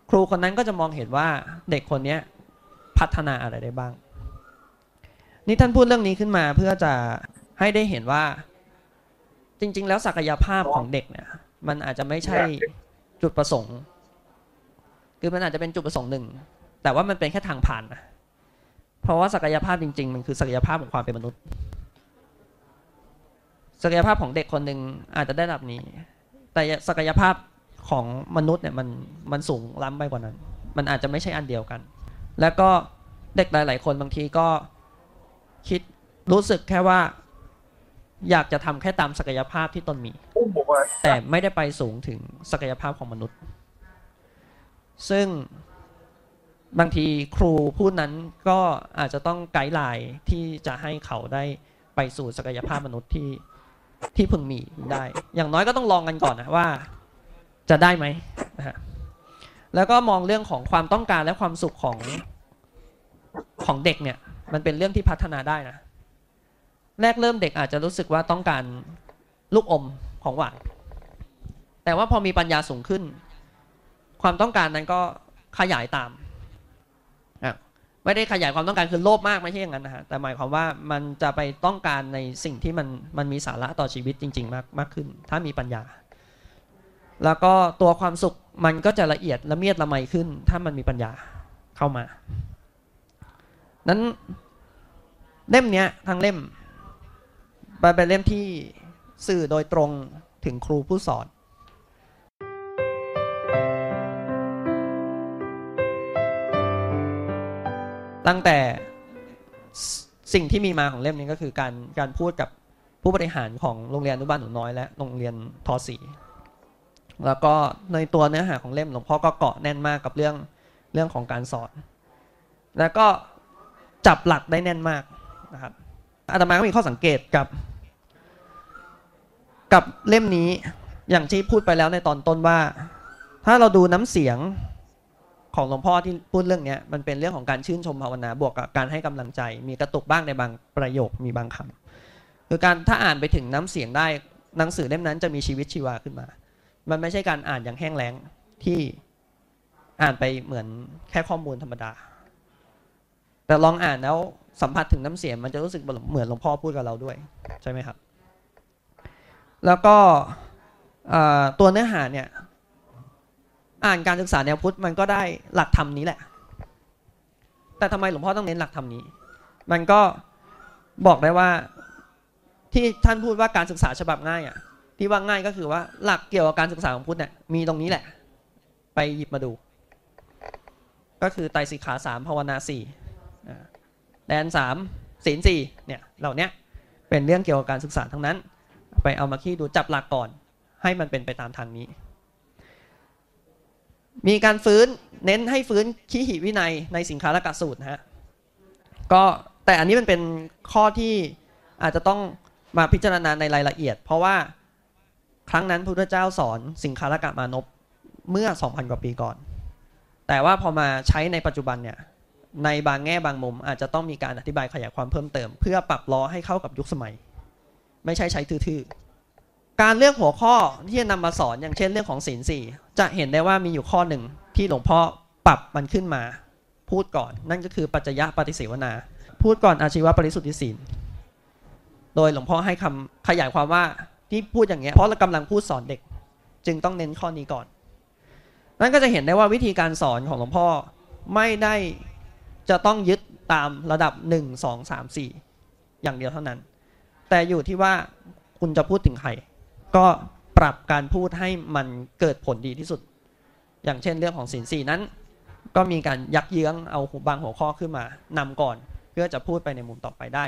ครูคนนั้นก็จะมองเห็นว่าเด็กคนนี้พัฒนาอะไรได้บ้าง นี่ท่านพูดเรื่องนี้ขึ้นมาเพื่อจะให้ได้เห็นว่า จริง ๆ แล้วศักยภาพของเด็กเนี่ย มันอาจจะไม่ใช่จุดประสงค์ คือมันอาจจะเป็นจุดประสงค์หนึ่ง แต่ว่ามันเป็นแค่ทางผ่านนะเพราะว่าศักยภาพจริง ๆ มันคือศักยภาพของความเป็นมนุษย์ ศักยภาพของเด็กคนหนึ่งอาจจะได้ระดับนี้ แต่ศักยภาพของมนุษย์เนี่ยมันมันสูงล้ำไปกว่านั้น มันอาจจะไม่ใช่อันเดียวกัน แล้วก็เด็กหลาย ๆ คนบางทีก็คิดรู้สึกแค่ว่า อยากจะทำแค่ตามศักยภาพที่ตนมี แต่ไม่ได้ไปสูงถึงศักยภาพของมนุษย์ ซึ่งบางทีครูผู้นั้นก็อาจจะต้องไกด์ไลน์ที่จะให้เขาได้ไปสู่ศักยภาพมนุษย์ที่ที่พึงมีได้ อย่างน้อยก็ต้องลองกันก่อนนะว่าจะได้ไหมนะฮะแล้วก็มองเรื่องของความต้องการและความสุขของของเด็กเนี่ย มันเป็นเรื่องที่พัฒนาได้นะ แรกเริ่มเด็กอาจจะรู้สึกว่าต้องการลูกอมของหวานแต่ว่าพอมีปัญญาสูงขึ้น ความต้องการนั้นก็ขยายตามไม่ได้ขยายความต้องการคือโลภมากไม่ใช่อย่างนั้นนะฮะแต่หมายความว่ามันจะไปต้องการในสิ่งที่มันมันมีสาระต่อชีวิตจริง ๆ มากมากขึ้น ถ้ามีปัญญา แล้วก็ตัวความสุขมันก็จะละเอียดละเมียดละไมขึ้น ถ้ามันมีปัญญาเข้ามา นั้นเล่มเนี้ยทั้งเล่มเป็นเล่มที่สื่อโดยตรงถึงครูผู้สอน ตั้งแต่สิ่งที่มีมาของเล่มนี้ก็คือการการพูดกับผู้บริหารของโรงเรียนอนุบาลหนูน้อยและโรงเรียนทอสีแล้วก็ในตัวเนื้อหาของเล่มหลวงพ่อก็เกาะแน่นมากกับเรื่องเรื่องของการสอน แล้วก็จับหลักได้แน่นมากนะครับอาตมาก็มีข้อสังเกตกับ กับเล่มนี้อย่างที่พูดไปแล้วในตอนต้นว่า ถ้าเราดูน้ำเสียง ของหลวงพ่อที่พูดเรื่องนี้มันเป็นเรื่องของการชื่นชมภาวนาบวกกับการให้กำลังใจ มีกระตุกบ้างในบางประโยคมีบางคำคือการถ้าอ่านไปถึงน้ำเสียงได้หนังสือเล่มนั้นจะมีชีวิตชีวาขึ้นมา มันไม่ใช่การอ่านอย่างแห้งแล้งที่อ่านไปเหมือนแค่ข้อมูลธรรมดา แต่ลองอ่านแล้วสัมผัสถึงน้ำเสียงมันจะรู้สึกเหมือนหลวงพ่อพูดกับเราด้วยใช่ไหมครับ แล้วก็ตัวเนื้อหาเนี่ย อ่านการศึกษาแนวพุทธมันก็ได้หลักธรรมนี้แหละ แต่ทำไมหลวงพ่อต้องเน้นหลักธรรมนี้ มันก็บอกได้ว่าที่ท่านพูดว่าการศึกษาฉบับง่ายอะ ที่ว่าง่ายก็คือว่าหลักเกี่ยวกับการศึกษาของพุทธเนี่ยมีตรงนี้แหละ ไปหยิบมาดู ก็คือไตรสิกขาสามภาวนาสี่แดนสามศีลสี่เนี่ยเหล่าเนี้ยเป็นเรื่องเกี่ยวกับการศึกษาทั้งนั้น ไปเอามาคี่ดูจับหลักก่อน ให้มันเป็นไปตามทางนี้ มีการฟื้นเน้นให้ฟื้นขีหิวินัยในสินค้าละกสูตรนะฮะก็แต่อันนี้มันเป็นข้อที่อาจจะต้องมาพิจารณาในรายละเอียด เพราะว่าครั้งนั้นพระพุทธเจ้าสอนสินค้าละกมานพเมื่อ 2,000 กว่าปีก่อน แต่ว่าพอมาใช้ในปัจจุบันเนี่ยในบางแง่บางมุมอาจจะต้องมีการอธิบายขยายความเพิ่มเติม เพื่อปรับล้อให้เข้ากับยุคสมัย ไม่ใช่ใช้ทื่อๆ การเลือกหัวข้อที่จะนำมาสอนอย่างเช่นเรื่องของศีลสี่จะเห็นได้ว่ามีอยู่ข้อหนึ่งที่หลวงพ่อปรับมันขึ้นมา พูดก่อน นั่นก็คือปัจจยะปฏิเสวนา พูดก่อนอาชีวปริสุทธิศีลโดยหลวงพ่อให้คำขยายความว่าที่พูดอย่างเงี้ยเพราะเรากำลังพูดสอนเด็ก จึงต้องเน้นข้อนี้ก่อน นั่นก็จะเห็นได้ว่าวิธีการสอนของหลวงพ่อไม่ได้จะต้องยึดตามระดับ 1 2 3 4 อย่างเดียวเท่านั้น แต่อยู่ที่ว่าคุณจะพูดถึงใคร ก็ปรับการพูดให้มันเกิดผลดีที่สุด อย่างเช่นเรื่องของศีลสี่นั้น ก็มีการยักเยื้องเอาบางหัวข้อขึ้นมานำก่อน เพื่อจะพูดไปในมุมต่อไปได้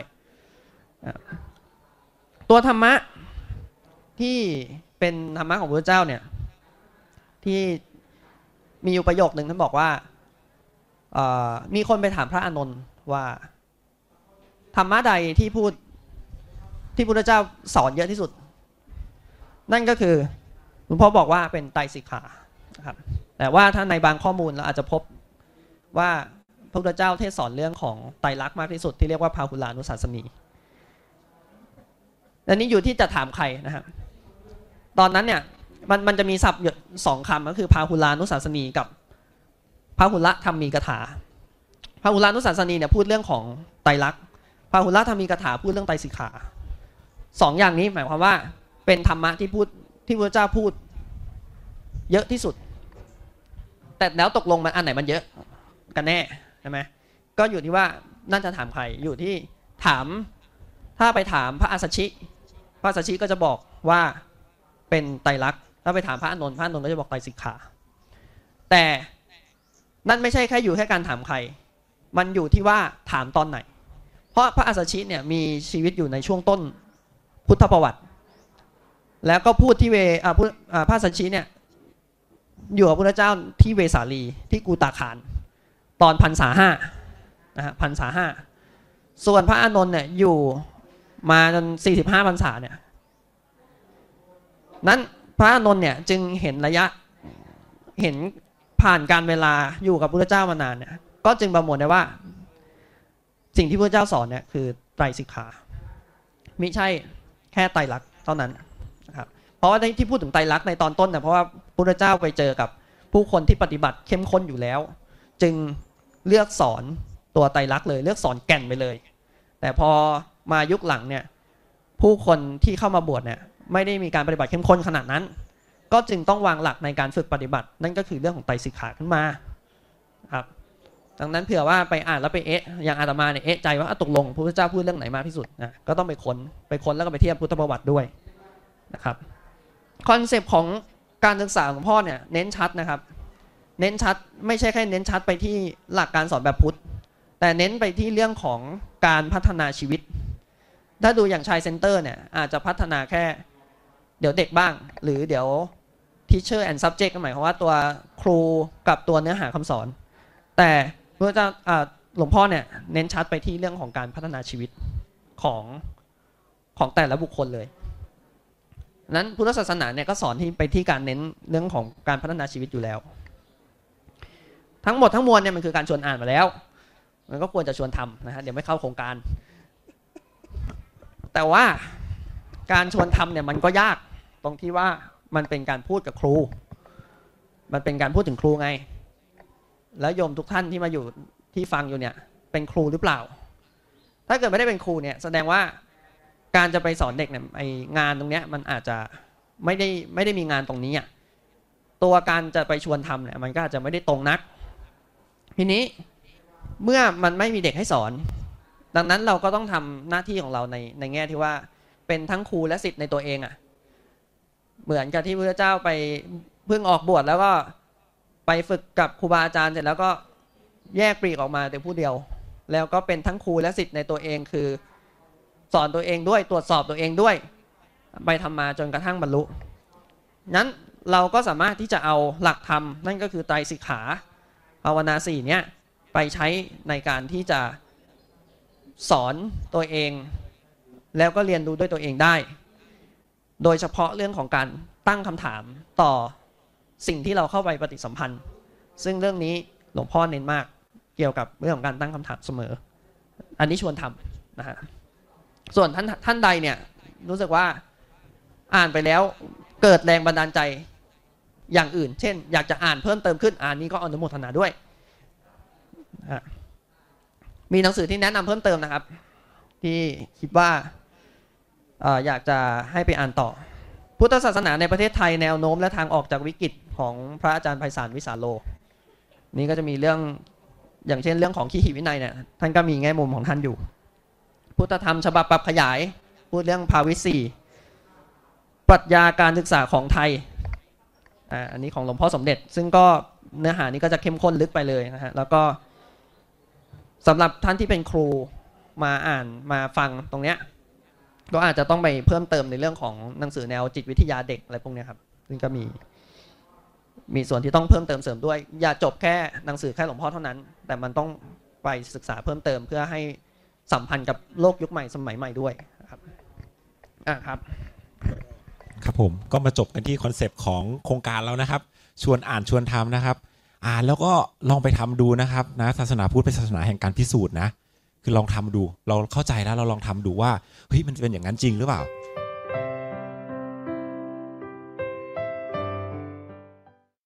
ตัวธรรมะที่เป็นธรรมะของพระเจ้าเนี่ยที่มีอยู่ประโยคหนึ่งท่านบอกว่ามีคนไปถามพระอานนท์ว่า ธรรมะใดที่พูดที่พระเจ้าสอนเยอะที่สุด นั่นก็คือหลวงพ่อบอกว่าเป็นไตสิกขาครับแต่ว่าถ้าในบางข้อมูลเราอาจจะพบว่าพระพุทธเจ้าเทศสอนเรื่องของไตรลักษณ์มากที่สุดที่เรียกว่าพาหุลานุสัสนีอันนี้อยู่ที่จะถามใครนะครับตอนนั้นเนี่ยมันมันจะมีศัพท์สองคำก็คือพาหุลานุสัสนีกับพาหุละธรรมีกถาพาหุลานุสัสนีเนี่ยพูดเรื่องของไตรลักษณ์พาหุละธรรมีกถาพูดเรื่องไตรสิกขาสองอย่างนี้หมายความว่า เป็นธรรมะที่พูดที่พระเจ้าพูด เยอะที่สุด แต่แล้วตกลงมันอันไหนมันเยอะกันแน่ใช่ไหมก็อยู่ที่ว่านั่นจะถามใครอยู่ที่ถามถ้าไปถามพระอาสชิ พระอาสชิก็จะบอกว่าเป็นไตรลักษณ์ถ้าไปถามพระอนนท์พระอนนท์ก็จะบอกไตรสิกขา แต่นั่นไม่ใช่แค่อยู่แค่การถามใคร มันอยู่ที่ว่าถามตอนไหน เพราะพระอาสชิเนี่ยมีชีวิตอยู่ในช่วงต้นพุทธประวัติ แล้วก็พูดที่เวพระอาสชิเนี่ยอยู่กับพระเจ้าที่เวสาลีที่กูตาคารตอนพันษาห้านะฮะพันษาห้าส่วนพระอานนท์เนี่ยอยู่มาจนสี่สิบห้าพรรษาเนี่ยนั้นพระอานนท์เนี่ยจึงเห็นระยะเห็นผ่านการเวลาอยู่กับพระเจ้ามานานเนี่ยก็จึงประมวลได้ว่า สิ่งที่พระเจ้าสอนเนี่ยคือไตรสิกขามิใช่แค่ไตรลักษณ์เท่านั้น เพราะว่าที่พูดถึงไตรลักษณ์ในตอนต้นเนี่ยเพราะว่าพระเจ้าไปเจอกับผู้คนที่ปฏิบัติเข้มข้นอยู่แล้ว จึงเลือกสอนตัวไตรลักษณ์เลย เลือกสอนแก่นไปเลย แต่พอมายุคหลังเนี่ยผู้คนที่เข้ามาบวชเนี่ยไม่ได้มีการปฏิบัติเข้มข้นขนาดนั้น ก็จึงต้องวางหลักในการฝึกปฏิบัติ นั่นก็คือเรื่องของไตรสิกขาขึ้นมาครับดังนั้นเผื่อว่าไปอ่านแล้วไปเอ๊ะอย่างอาตมาเนี่ยเอ๊ะใจว่าตกลงพระพุทธเจ้าพูดเรื่องไหนมากที่สุดนะก็ต้องไปค้นไปค้นแล้วก็ไปเทียบพุทธประวัติด้วยนะครับ concept ของการศึกษาของพ่อเนี่ยเน้นชัดนะครับ เน้นชัดไม่ใช่แค่เน้นชัดไปที่หลักการสอนแบบพุทธ แต่เน้นไปที่เรื่องของการพัฒนาชีวิต ถ้าดูอย่าง child center เนี่ยอาจจะพัฒนาแค่ เดี๋ยวเด็กบ้าง หรือเดี๋ยว teacher and subject ก็หมายความว่าตัวครูกับตัวเนื้อหาคำสอน แต่พระเจ้าอ่าหลวงพ่อเนี่ยเน้นชัดไปที่เรื่องของการพัฒนาชีวิตของของแต่ละบุคคลเลย นั้นพุทธศาสนาเนี่ยก็สอนที่ไปที่การเน้นเรื่องของการพัฒนาชีวิตอยู่แล้ว ทั้งหมดทั้งมวลเนี่ยมันคือการชวนอ่านมาแล้ว มันก็ควรจะชวนทำนะฮะเดี๋ยวไม่เข้าโครงการ แต่ว่าการชวนทำเนี่ยมันก็ยากตรงที่ว่ามันเป็นการพูดกับครู มันเป็นการพูดถึงครูไง แล้วโยมทุกท่านที่มาอยู่ที่ฟังอยู่เนี่ยเป็นครูหรือเปล่า ถ้าเกิดไม่ได้เป็นครูเนี่ยแสดงว่า การจะไปสอนเด็กเนี่ยไองานตรงเนี้ยมันอาจจะไม่ได้ไม่ได้มีงานตรงนี้อะตัวการจะไปชวนทำเนี่ยมันก็อาจจะไม่ได้ตรงนัก ทีนี้เมื่อมันไม่มีเด็กให้สอน ดังนั้นเราก็ต้องทำหน้าที่ของเราในในแง่ที่ว่าเป็นทั้งครูและสิทธิ์ในตัวเองอะเหมือนกับที่พระเจ้าไปเพิ่งออกบวชแล้วก็ไปฝึกกับครูบาอาจารย์เสร็จแล้วก็แยกปลีกออกมาแต่ผู้เดียว แล้วก็เป็นทั้งครูและสิทธิ์ในตัวเองคือ สอนตัวเองด้วย ตรวจสอบตัวเองด้วย ไปทำมาจนกระทั่งบรรลุ นั้นเราก็สามารถที่จะเอาหลักธรรม นั่นก็คือไตรสิกขาภาวนาสี่เนี้ยไปใช้ในการที่จะสอนตัวเอง แล้วก็เรียนรู้ด้วยตัวเองได้ โดยเฉพาะเรื่องของการตั้งคำถามต่อสิ่งที่เราเข้าไปปฏิสัมพันธ์ ซึ่งเรื่องนี้หลวงพ่อเน้นมากเกี่ยวกับเรื่องของการตั้งคำถามเสมอ อันนี้ชวนทำนะฮะ ส่วนท่านท่านใดเนี่ยรู้สึกว่าอ่านไปแล้วเกิดแรงบันดาลใจอย่างอื่น เช่น อยากจะอ่านเพิ่มเติมขึ้นอ่านนี้ก็อนุโมทนาด้วย มีหนังสือที่แนะนำเพิ่มเติมนะครับ ที่คิดว่าเอ่ออยากจะให้ไปอ่านต่อ พุทธศาสนาในประเทศไทยแนวโน้มและทางออกจากวิกฤตของพระอาจารย์ไพศาลวิสาโล นี่ก็จะมีเรื่องอย่างเช่นเรื่องของขีหิวินัยเนี่ยท่านก็มีแง่มุมของท่านอยู่ พุทธธรรมฉบับปรับขยาย พูดเรื่องภาวิสีปรัชญาการศึกษาของไทยอ่าอันนี้ของหลวงพ่อสมเด็จ ซึ่งก็เนื้อหานี้ก็จะเข้มข้นลึกไปเลยนะฮะแล้วก็สำหรับท่านที่เป็นครูมาอ่านมาฟังตรงเนี้ยก็อาจจะต้องไปเพิ่มเติมในเรื่องของหนังสือแนวจิตวิทยาเด็กอะไรพวกเนี้ยครับซึ่งก็มีมีส่วนที่ต้องเพิ่มเติมเสริมด้วย อย่าจบแค่หนังสือแค่หลวงพ่อเท่านั้น แต่มันต้องไปศึกษาเพิ่มเติมเพื่อให้ สัมพันธ์กับโลกยุคใหม่สมัยใหม่ด้วยครับอะครับครับผมก็มาจบกันที่คอนเซปต์ของโครงการแล้วนะครับ ชวนอ่านชวนทำนะครับ อ่านแล้วก็ลองไปทำดูนะครับนะศาสนาพุทธเป็นศาสนาแห่งการพิสูจน์นะคือลองทำดู เราเข้าใจแล้วเราลองทำดูว่าเฮ้ยมันเป็นอย่างนั้นจริงหรือเปล่า